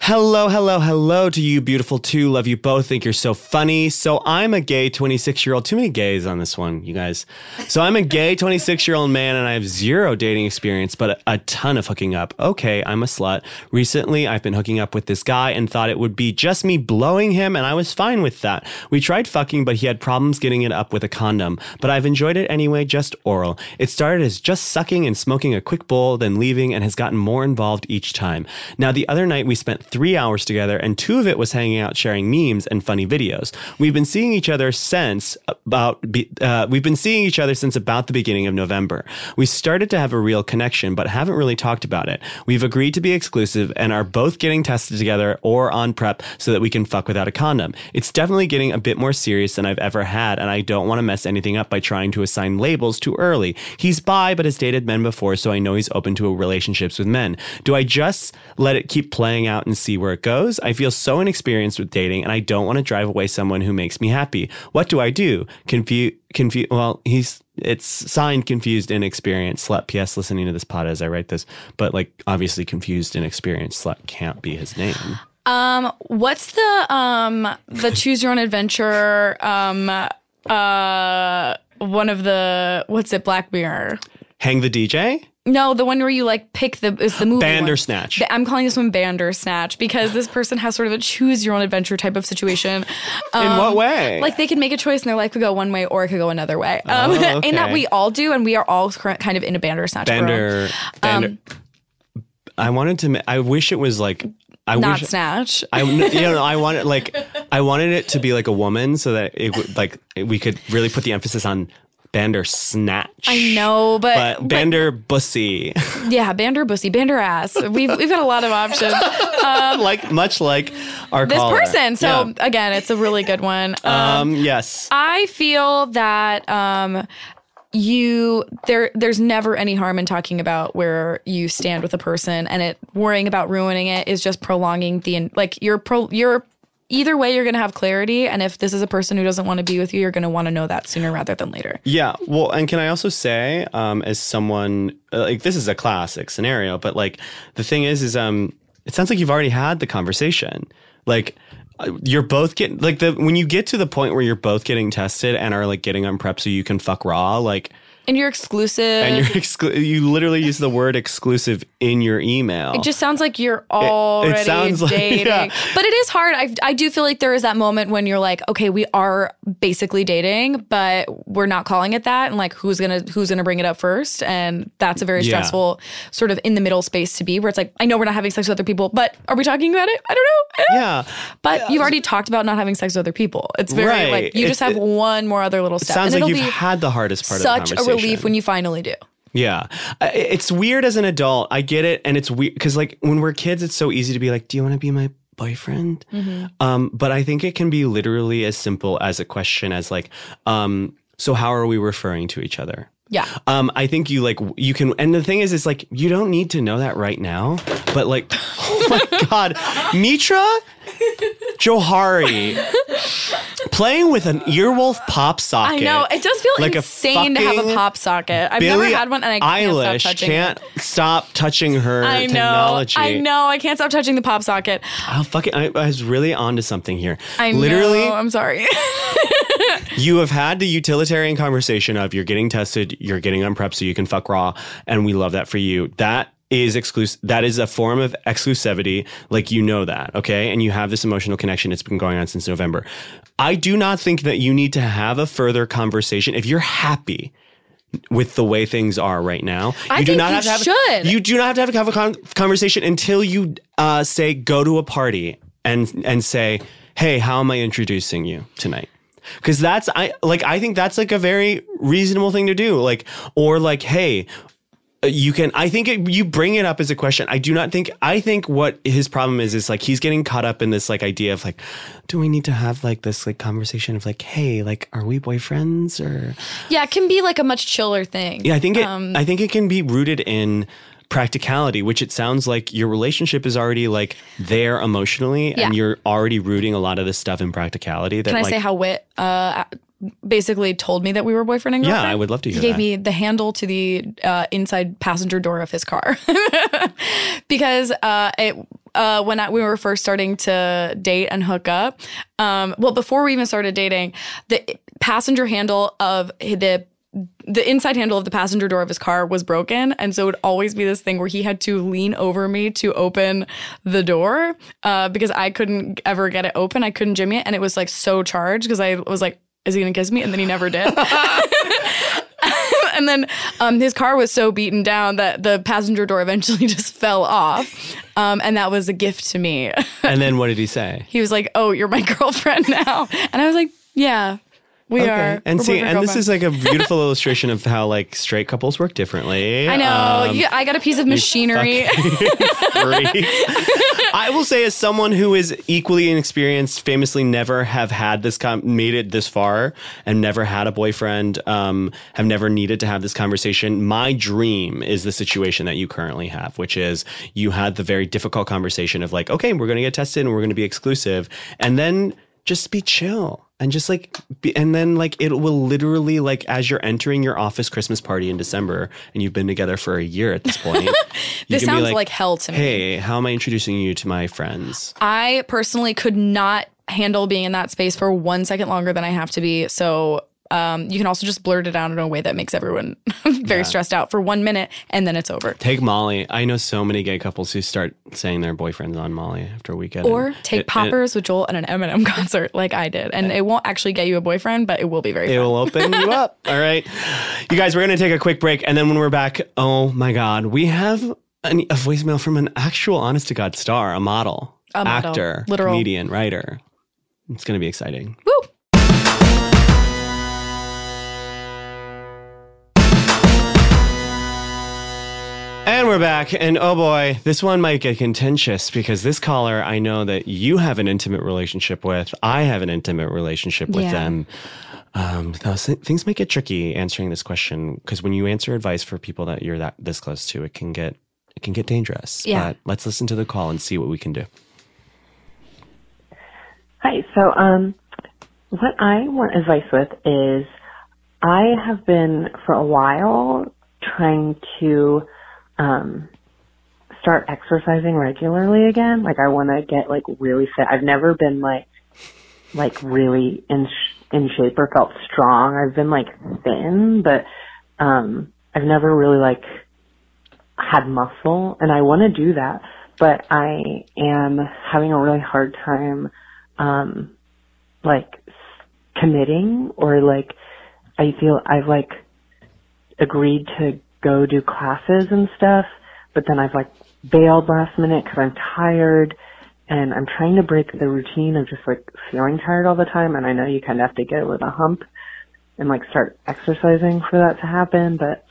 Hello, hello, hello to you, beautiful two. Love you both. Think you're so funny. So I'm a gay 26 year old. Too many gays on this one, you guys. So I'm a gay 26 year old man and I have zero dating experience, but a, a ton of hooking up. Okay, I'm a slut. Recently, I've been hooking up with this guy and thought it would be just me blowing him, and I was fine with that. We tried fucking, but he had problems getting it up with a condom. But I've enjoyed it anyway, just oral. It started as just sucking and smoking a quick bowl, then leaving, and has gotten more involved each time. Now, the other night we spent three hours together, and two of it was hanging out sharing memes and funny videos. We've been seeing each other since about uh, we've been seeing each other since about the beginning of November. We started to have a real connection, but haven't really talked about it. We've agreed to be exclusive and are both getting tested together or on PrEP so that we can fuck without a condom. It's definitely getting a bit more serious than I've ever had, and I don't want to mess anything up by trying to assign labels too early. He's bi, but has dated men before, so I know he's open to relationships with men. Do I just let it keep playing out and see where it goes? I feel so inexperienced with dating, and I don't want to drive away someone who makes me happy. What do I do? Confuse, confuse. Well, he's it's signed confused inexperienced slut. P.S. Listening to this pod as I write this, but like obviously confused inexperienced slut can't be his name. Um, what's the um the choose your own adventure um uh one of the what's it Black Mirror? Hang the DJ. No, the one where you like pick the is the movie. one. Bandersnatch. Ba- I'm calling this one Bandersnatch because this person has sort of a choose your own adventure type of situation. In what way? Like they could make a choice and their life could go one way or it could go another way. Um, Oh, And that we all do, and we are all kind of in a Bandersnatch. world. Bander. Bander. Um, I wanted to. I wish it was like. I Not wish. snatch. I you know I wanted like I wanted it to be like a woman so that it would like we could really put the emphasis on Bander snatch. I know, but, But but Bander bussy, yeah, Bander bussy, Bander ass. We've we've got a lot of options. like much like our This caller. person. So Yeah. again, it's a really good one. Um, um, yes, I feel that um, you there there's never any harm in talking about where you stand with a person, and it worrying about ruining it is just prolonging the like you're pro you're. Either way, you're going to have clarity. And if this is a person who doesn't want to be with you, you're going to want to know that sooner rather than later. Yeah. Well, and can I also say, um, as someone uh, like this is a classic scenario, but like the thing is, is um, it sounds like you've already had the conversation. Like you're both getting like the when you get to the point where you're both getting tested and are like getting on PrEP so you can fuck raw, like And you're exclusive. and you're exclu- you literally use the word exclusive in your email. It just sounds like you're already sounds like- dating. yeah. But it is hard. I, I do feel like there is that moment when you're like, okay, we are basically dating, but we're not calling it that. And like, who's gonna who's gonna bring it up first? And that's a very Yeah. stressful sort of in the middle space to be, where it's like, I know we're not having sex with other people, but are we talking about it? I don't know. yeah. But you've already talked about not having sex with other people. It's very Right. like you It's- just have it- one more other little It step. sounds and like it'll you've be had the hardest part such of the a conversation. Relief when you finally do. Yeah. It's weird as an adult. I get it. And it's weird because, like, when we're kids, it's so easy to be like, do you want to be my boyfriend? Mm-hmm. Um, but I think it can be literally as simple as a question as, like, um, so how are we referring to each other? Yeah. Um, I think you like you can, and the thing is, is like you don't need to know that right now. But like, oh my god, Mitra Jouhari playing with an earwolf pop socket. I know. It does feel Like insane to have a pop socket. I've Billie never had one and I can't Eilish stop touching can't stop touching her I know. technology. I know. I can't stop touching the pop socket. Oh, fuck it. I, I was really onto something here. I Literally, know. I'm sorry. you have had the utilitarian conversation of you're getting tested, you're getting on PrEP so you can fuck raw, and we love that for you. That is exclusive. That is a form of exclusivity. Like you know that, okay? And you have this emotional connection. It's been going on since November. I do not think that you need to have a further conversation if you're happy with the way things are right now. I you do think not you have to have should. you do not have to have a, have a con- conversation until you uh, say go to a party and and say, "Hey, how am I introducing you tonight?" Because that's I like I think that's like a very reasonable thing to do. Like or like, "Hey." Uh, You can. I think it, you bring it up as a question. I do not think. I think what his problem is is like he's getting caught up in this like idea of like, do we need to have like this like conversation of like, hey, like, are we boyfriends or? yeah, it can be like a much chiller thing. Yeah, I think it. Um, I think it can be rooted in practicality, which it sounds like your relationship is already like there emotionally, Yeah. and you're already rooting a lot of this stuff in practicality. That Can I like, say how Wit uh, basically told me that we were boyfriend and girlfriend. Yeah. I would love to hear. He gave that. me the handle to the uh, inside passenger door of his car because uh, it. Uh, when I, we were first starting to date and hook up, um, well, before we even started dating, the passenger handle of the the inside handle of the passenger door of his car was broken and so it would always be this thing where he had to lean over me to open the door uh, because i couldn't ever get it open i couldn't jimmy it and it was like so charged because i was like is he gonna kiss me? And then he never did. And then um, his car was so beaten down that the passenger door eventually just fell off. Um, and that was a gift to me. And then what did he say? he was like oh you're my girlfriend now. And i was like yeah we are And see, and this is like a beautiful illustration of how like straight couples work differently. I know. Um, yeah, I got a piece of machinery. I will say, as someone who is equally inexperienced, famously never have had this, com- made it this far, and never had a boyfriend, um, have never needed to have this conversation. My dream is the situation that you currently have, which is you had the very difficult conversation of like, okay, we're going to get tested and we're going to be exclusive, and then just be chill. And just like, be, and then like it will literally like as you're entering your office Christmas party in December, and you've been together for a year at this point. this sounds like, hell to me. Hey, how am I introducing you to my friends? I personally could not handle being in that space for one second longer than I have to be. So um, you can also just blurt it out in a way that makes everyone very Yeah. stressed out for one minute and then it's over. Take Molly. I know so many gay couples who start saying their boyfriend's on Molly after a weekend. Or take it- poppers with Joel at an Eminem concert like I did. And it won't actually get you a boyfriend, but it will be very It, it fun. will open you up. All right. You guys, we're going to take a quick break. And then when we're back, oh my God, we have an, a voicemail from an actual honest to God star, a model, A model. actor, Literal. comedian, writer. It's going to be exciting. Woo! And we're back. And oh boy, this one might get contentious because this caller I know that you have an intimate relationship with. I have an intimate relationship with Yeah. them. Um, those th- things might get tricky answering this question because when you answer advice for people that you're that this close to, it can get it can get dangerous. Yeah. But let's listen to the call and see what we can do. Hi. So, um, what I want advice with is I have been for a while trying to um, start exercising regularly again. Like, I want to get like really fit. I've never been like like really in sh- in shape or felt strong. I've been like thin, but um, I've never really like had muscle, and I want to do that. But I am having a really hard time um like committing or like I feel I've like agreed to go do classes and stuff, but then I've like bailed last minute because I'm tired and I'm trying to break the routine of just like feeling tired all the time. And I know you kind of have to get with a hump and like start exercising for that to happen, but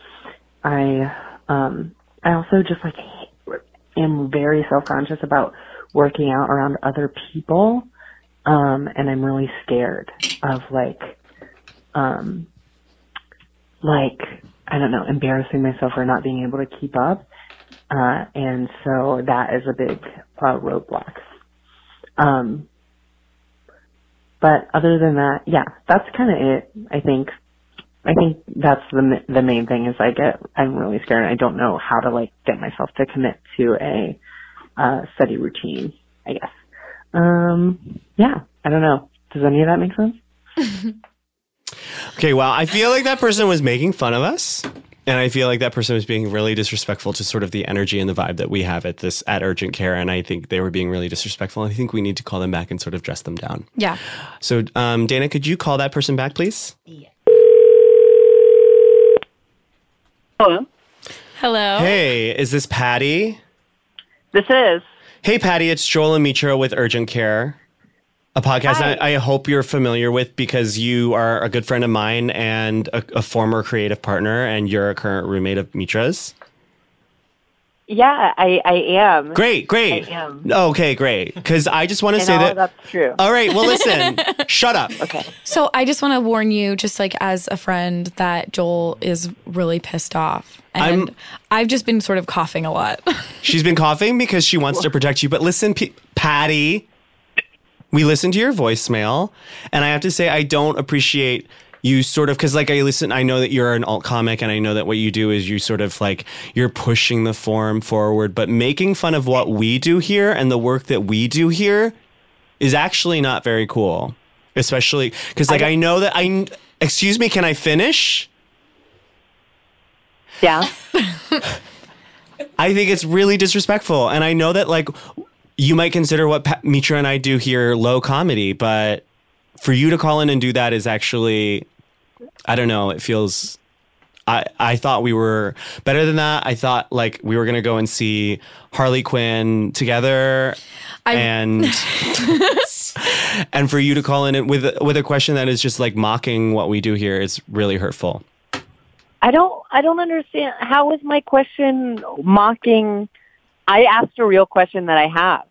I, um, I also just like am very self-conscious about working out around other people. Um, and I'm really scared of like, um, like, I don't know, embarrassing myself or not being able to keep up. Uh, and so that is a big uh, roadblock. Um, but other than that, yeah, that's kind of it. I think, I think that's the the main thing is I get I'm really scared. I don't know how to like get myself to commit to a uh, steady routine. I guess. Um, yeah, I don't know. Does any of that make sense? Okay, well, I feel like that person was making fun of us. And I feel like that person was being really disrespectful to sort of the energy and the vibe that we have at this at urgent care. And I think they were being really disrespectful. I think we need to call them back and sort of dress them down. Yeah. So, um, Dana, could you call that person back, please? Hello. Hello. Hey, is this Patty? This is. Hey, Patty, it's Joel and Mitra with Urgent Care, a podcast I, I hope you're familiar with because you are a good friend of mine and a, a former creative partner, and you're a current roommate of Mitra's. Yeah, I, I am. Great, great. I am. Okay, great. Because I just want to say all that. that's true. All right, well, listen, shut up. Okay. So I just want to warn you, just like as a friend, that Joel is really pissed off. And I'm- i have just been sort of coughing a lot. She's been coughing because she wants to protect you. But listen, P- Patty, we listened to your voicemail, and I have to say, I don't appreciate you sort of because, like, I listen, I know that you're an alt comic, and I know that what you do is you sort of like you're pushing the form forward, but making fun of what we do here and the work that we do here is actually not very cool. Especially because, like, I know that I. Excuse me, can I finish? Yeah. I think it's really disrespectful. And I know that like you might consider what pa- Mitra and I do here low comedy, but for you to call in and do that is actually, I don't know, it feels. I, I thought we were better than that. I thought like we were gonna go and see Harley Quinn together, I- and and for you to call in with with a question that is just like mocking what we do here is really hurtful. I don't I don't understand how is my question mocking I asked a real question that I have.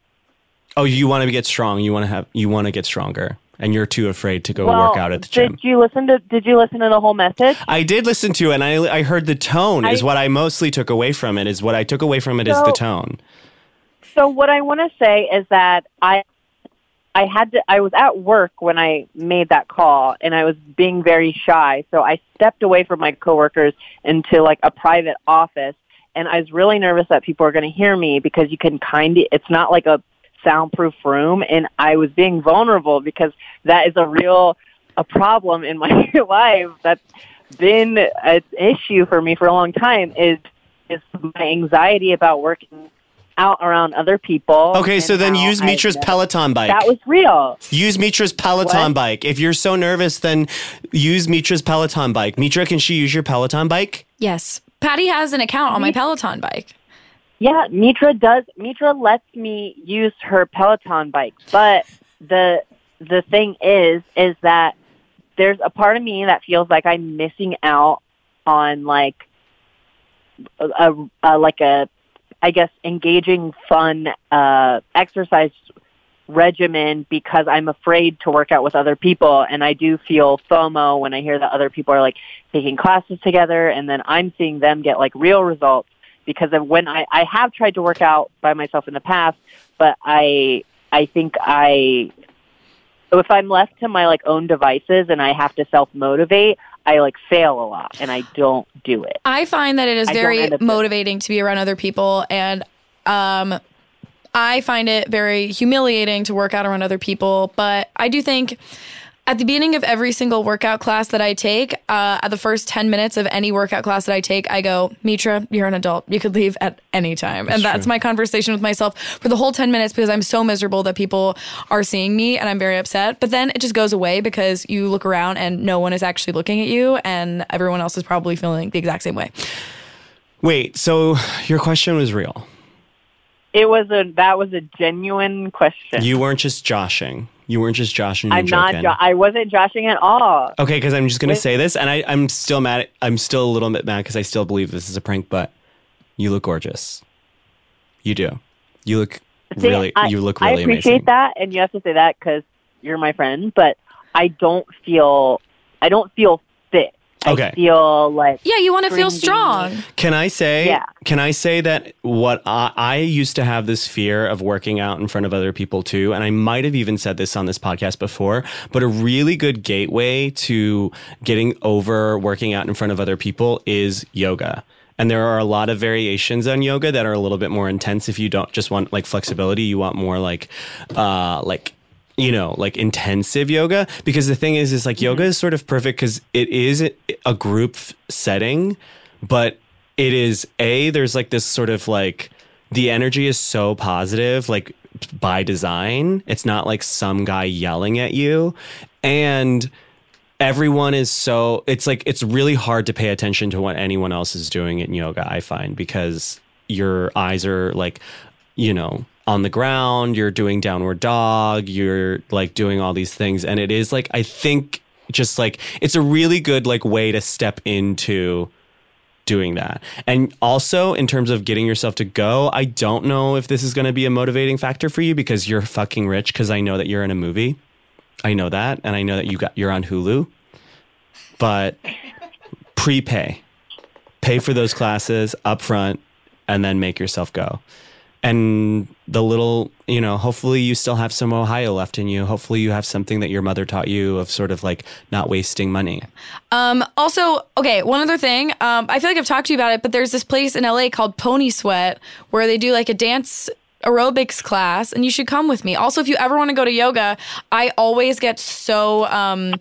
Oh, you want to get strong. You want to have. You want to get stronger, and you're too afraid to go well, work out at the gym. Did you listen to did you listen to the whole message? I did listen to it, and I I heard the tone is what I mostly took away from it. Is what I took away from it is the tone. So what I want to say is that I I had to I was at work when I made that call and I was being very shy. So I stepped away from my coworkers into like a private office and I was really nervous that people are going to hear me because you can kind of it's not like a soundproof room and I was being vulnerable because that is a real a problem in my life that's been an issue for me for a long time is is my anxiety about working out around other people. Okay, so then how use I- Mitra's Peloton bike. That was real. Use Mitra's Peloton What? bike. If you're so nervous, then use Mitra's Peloton bike. Mitra, can she use your Peloton bike? Yes. Patty has an account on my Peloton bike. Yeah, Mitra does. Mitra lets me use her Peloton bike, but the the thing is, is that there's a part of me that feels like I'm missing out on like a, a, like a, I guess, engaging, fun uh, exercise regimen because I'm afraid to work out with other people, and I do feel FOMO when I hear that other people are like taking classes together, and then I'm seeing them get like real results because of when I, I have tried to work out by myself in the past, but I I think I if I'm left to my like own devices and I have to self motivate, I like fail a lot and I don't do it. I find that it is I very end up doing- motivating to be around other people and um I find it very humiliating to work out around other people, but I do think at the beginning of every single workout class that I take, uh, at the first 10 minutes of any workout class that I take, I go, Mitra, you're an adult. You could leave at any time. and that's my conversation with myself for the whole 10 minutes because I'm so miserable that people are seeing me and I'm very upset. But then it just goes away because you look around and no one is actually looking at you and everyone else is probably feeling the exact same way. Wait, so your question was real. It was a that was a genuine question. You weren't just joshing. You weren't just joshing. I'm not. Jo- I wasn't joshing at all. Okay, because I'm just gonna Wait. say this, and I, I'm still mad. At, I'm still a little bit mad because I still believe this is a prank. But you look gorgeous. You do. You look See, really. I, you look really. I appreciate amazing. that, and you have to say that because you're my friend. But I don't feel. I don't feel. Okay. I feel like Yeah, you want to feel strong. Can I say? Yeah. Can I say that what I, I used to have this fear of working out in front of other people too, and I might have even said this on this podcast before. But a really good gateway to getting over working out in front of other people is yoga. And there are a lot of variations on yoga that are a little bit more intense. If you don't just want like flexibility, you want more like, uh, like you know, like intensive yoga. Because the thing is, is like yoga is sort of perfect because it is a group setting, but it is a there's like this sort of like the energy is so positive, like by design. It's not like some guy yelling at you, and everyone is so it's like it's really hard to pay attention to what anyone else is doing in yoga i find because your eyes are like you know on the ground you're doing downward dog you're like doing all these things and it is like i think just like it's a really good like way to step into doing that. And also in terms of getting yourself to go, I don't know if this is going to be a motivating factor for you because you're fucking rich because I know that you're in a movie. I know that and I know that you got you're on Hulu. But prepay. Pay for those classes up front and then make yourself go. And the little, you know, hopefully you still have some Ohio left in you. Hopefully you have something that your mother taught you of sort of like not wasting money. Um, also, okay, one other thing. Um, I feel like I've talked to you about it, but there's this place in LA called Pony Sweat where they do like a dance aerobics class and you should come with me. Also, if you ever want to go to yoga, I always get so um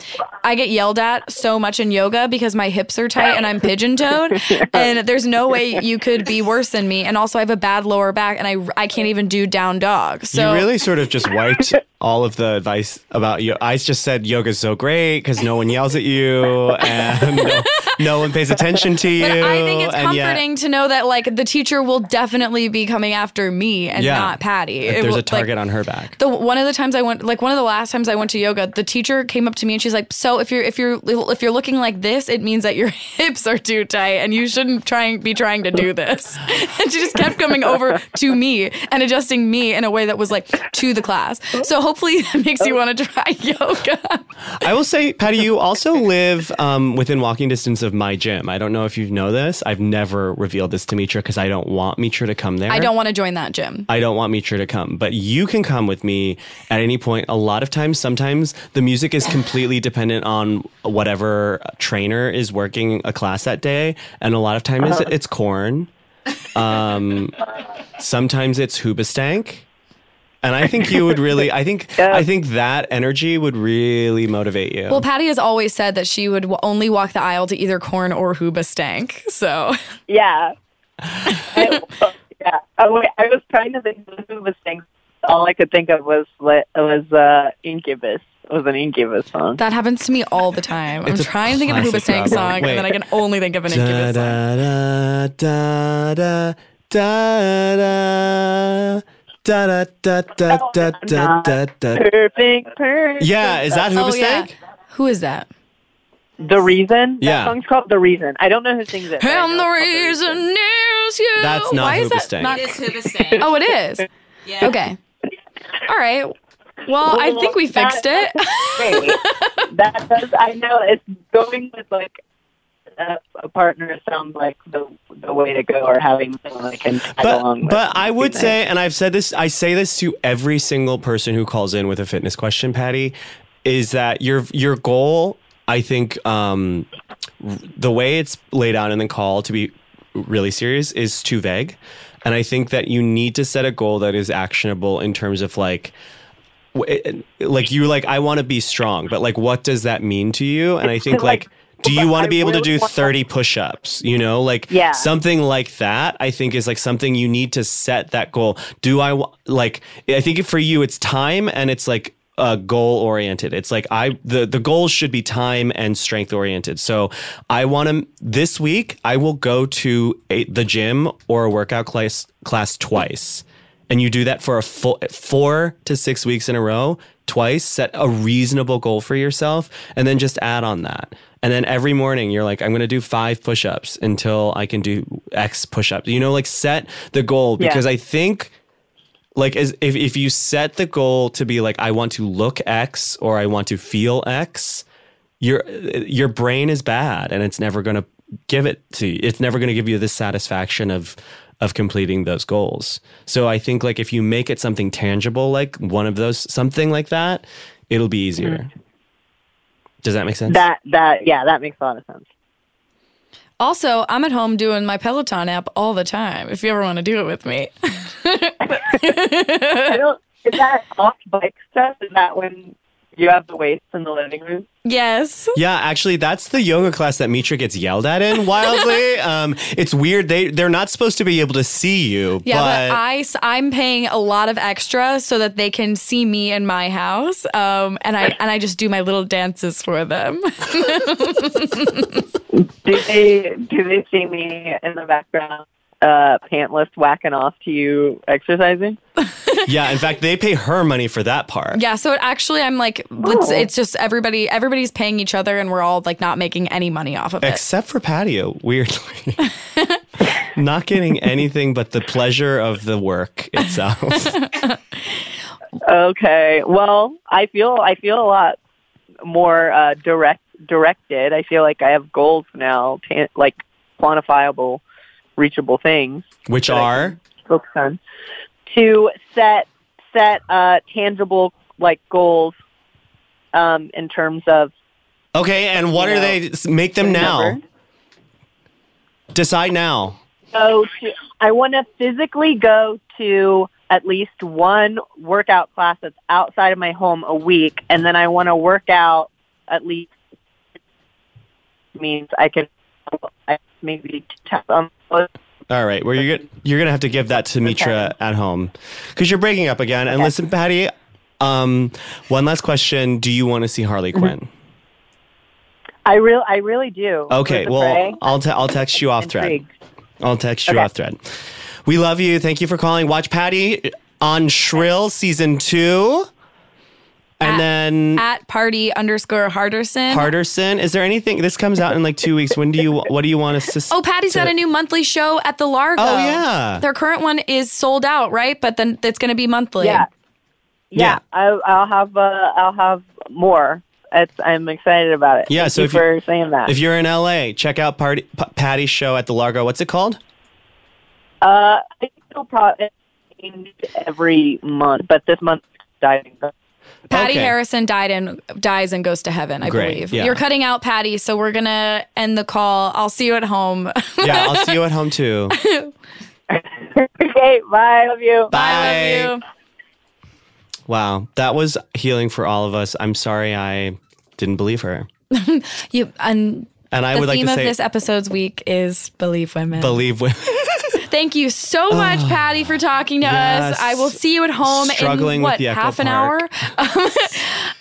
I get yelled at so much in yoga because my hips are tight and I'm pigeon-toed and there's no way you could be worse than me and also I have a bad lower back and I I can't even do down dog. So you really sort of just wiped all of the advice about you. I just said yoga's so great because no one yells at you and no, no one pays attention to you. But I think it's and yet- comforting to know that like the teacher will definitely be coming after me and Yeah. not Patty. Like, It there's will- a target like, on her back. the one of the times I went, like one of the last times I went to yoga, the teacher came up to me and she's like, "So if you're if you're if you're looking like this, it means that your hips are too tight and you shouldn't try and be trying to do this." And she just kept coming over to me and adjusting me in a way that was like to the class. So hopefully that makes you want to try yoga. I will say, Patty, you also live um, within walking distance of my gym. I don't know if you know this. I've never revealed this to Mitra because I don't want Mitra to come there. I don't want to join that gym. I don't want Mitra to come, but you can come with me at any point. A lot of times, sometimes the music is completely dependent on whatever trainer is working a class that day, and a lot of times it's, it's Korn. Um, sometimes it's Hoobastank. And I think you would really, I think, Yeah. I think that energy would really motivate you. Well, Patty has always said that she would only walk the aisle to either Korn or Hoobastank. So Yeah. I, yeah. I, wa- I was trying to think of who was things. All I could think of was was uh, Incubus. It was an Incubus song. that happens to me all the time. I'm It's a trying to think of a Hooba classic Stank Rob song, song. Wait. and then I can only think of an da, Incubus song. da, da, da, da, da, da, da, da, da, da, da, da, da. Perfect, perfect. Yeah, is that Oh, Hoobastank? yeah. Who is that? The Reason? Yeah. That song's called The Reason. I don't know who sings it. but I And know the it's called reason is you. That's not Why is that Hoobastank. not? It is Hoobastank. Oh, it is. Yeah. Okay. All right. Well, I think we fixed it. Great. that does, I know it's going with like a, a partner sounds like the the way to go or having someone that can tag along But with. but I would Nice. say, and I've said this, I say this to every single person who calls in with a fitness question, Patty, is that your your goal. I think um, the way it's laid out in the call to be really serious is too vague, and I think that you need to set a goal that is actionable in terms of like. Like you like I want to be strong, but like what does that mean to you? And I think Like, do you want to be able to do 30 push-ups, you know? Like Yeah. something like that i think is like something you need to set that goal do i like i think for you it's time and it's like uh, goal oriented. It's like i the the goals should be time and strength oriented. So i want to this week i will go to a, the gym or a workout class class twice. And you do that for a full four to six weeks in a row twice set a reasonable goal for yourself and then just add on that. And then every morning you're like i'm going to do five push-ups until i can do x push-ups. You know like set the goal Yeah. because i think like as if, if you set the goal to be like i want to look x or i want to feel x your your brain is bad and it's never going to give it to you. It's never going to give you the satisfaction of of completing those goals. So i think like if you make it something tangible like one of those something like that it'll be easier. Mm-hmm. Does that make sense? That that yeah, that makes a lot of sense. Also, I'm at home doing my Peloton app all the time. If you ever want to do it with me, I don't. Is that off bike stuff? Is that when you have the weights in the living room? yes. Yeah, actually, that's the yoga class that Mitra gets yelled at in wildly. um, it's weird. They they're not supposed to be able to see you. Yeah, but, but, I I'm paying a lot of extra so that they can see me in my house, um, and I and I just do my little dances for them. Do they do they see me in the background, uh, pantless, whacking off to you exercising? yeah, in fact, they pay her money for that part. yeah, so it actually I'm like it's, it's just everybody everybody's paying each other, and we're all like not making any money off of it. Except for patio, weirdly. not getting anything but the pleasure of the work itself. Okay. Well, I feel I feel a lot more uh, direct directed. I feel like I have goals now, tan- like quantifiable, reachable things. Which are focus on to set set uh, tangible like goals um, in terms of okay, and what are know, they? Make them now. number. Decide now. go to I want to physically go to at least one workout class that's outside of my home a week and then I want to work out at least means I can I maybe tap um, All right. Well, you're gonna, you're gonna have to give that to Mitra at home because you're breaking up again. And listen, Patty. Um, one last question: Do you want to see Harley Mm-hmm. Quinn? I real I really do. Okay. Well, Prey. I'll I'll text you off thread. I'll text you Okay. off thread. We love you. Thank you for calling. Watch Patty on Shrill season two, and At- then At party underscore Harderson. Harderson. Is there anything? This comes out in like two weeks. When do you? What do you want us to? s- Oh, Patty's got a new monthly show at the Largo. Oh, yeah. Their current one is sold out, right? But then it's going to be monthly. Yeah. Yeah. Yeah, I, I'll have uh, I'll have more. It's, I'm excited about it. Yeah, Thank so you if you- for saying that. If you're in LA, check out Party, P- Patty's show at the Largo. What's it called? Uh, I think it'll probably change every month, but this month diving. Patty Okay. Harrison died and dies and goes to heaven, I Great, believe. yeah. You're cutting out Patty, so we're gonna end the call. I'll see you at home. Yeah, I'll see you at home too. okay, bye. Love you. Bye. I love you. Wow. That was healing for all of us. I'm sorry I didn't believe her. You and And I the would like theme to of say, this episode's week is believe women. believe women. Thank you so much, Patty, for talking to Yes. us. I will see you at home Struggling in what half an Park. hour.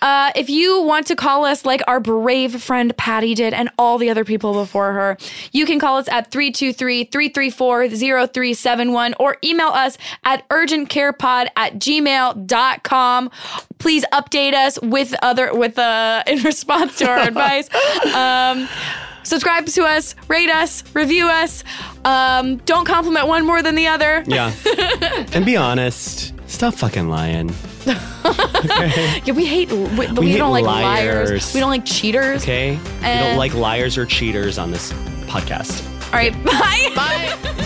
uh, if you want to call us like our brave friend Patty did, and all the other people before her, you can call us at 323-334-0371 or email us at urgentcarepod at gmail.com. Please update us with other with uh in response to our advice. Um, subscribe to us, rate us, review us. Um, don't compliment one more than the other. yeah. and be honest. Stop fucking lying. Yeah, we hate. We, we, hate don't like liars. liars. We don't like cheaters. Okay? we don't like liars or cheaters on this podcast. All right. Bye. Bye.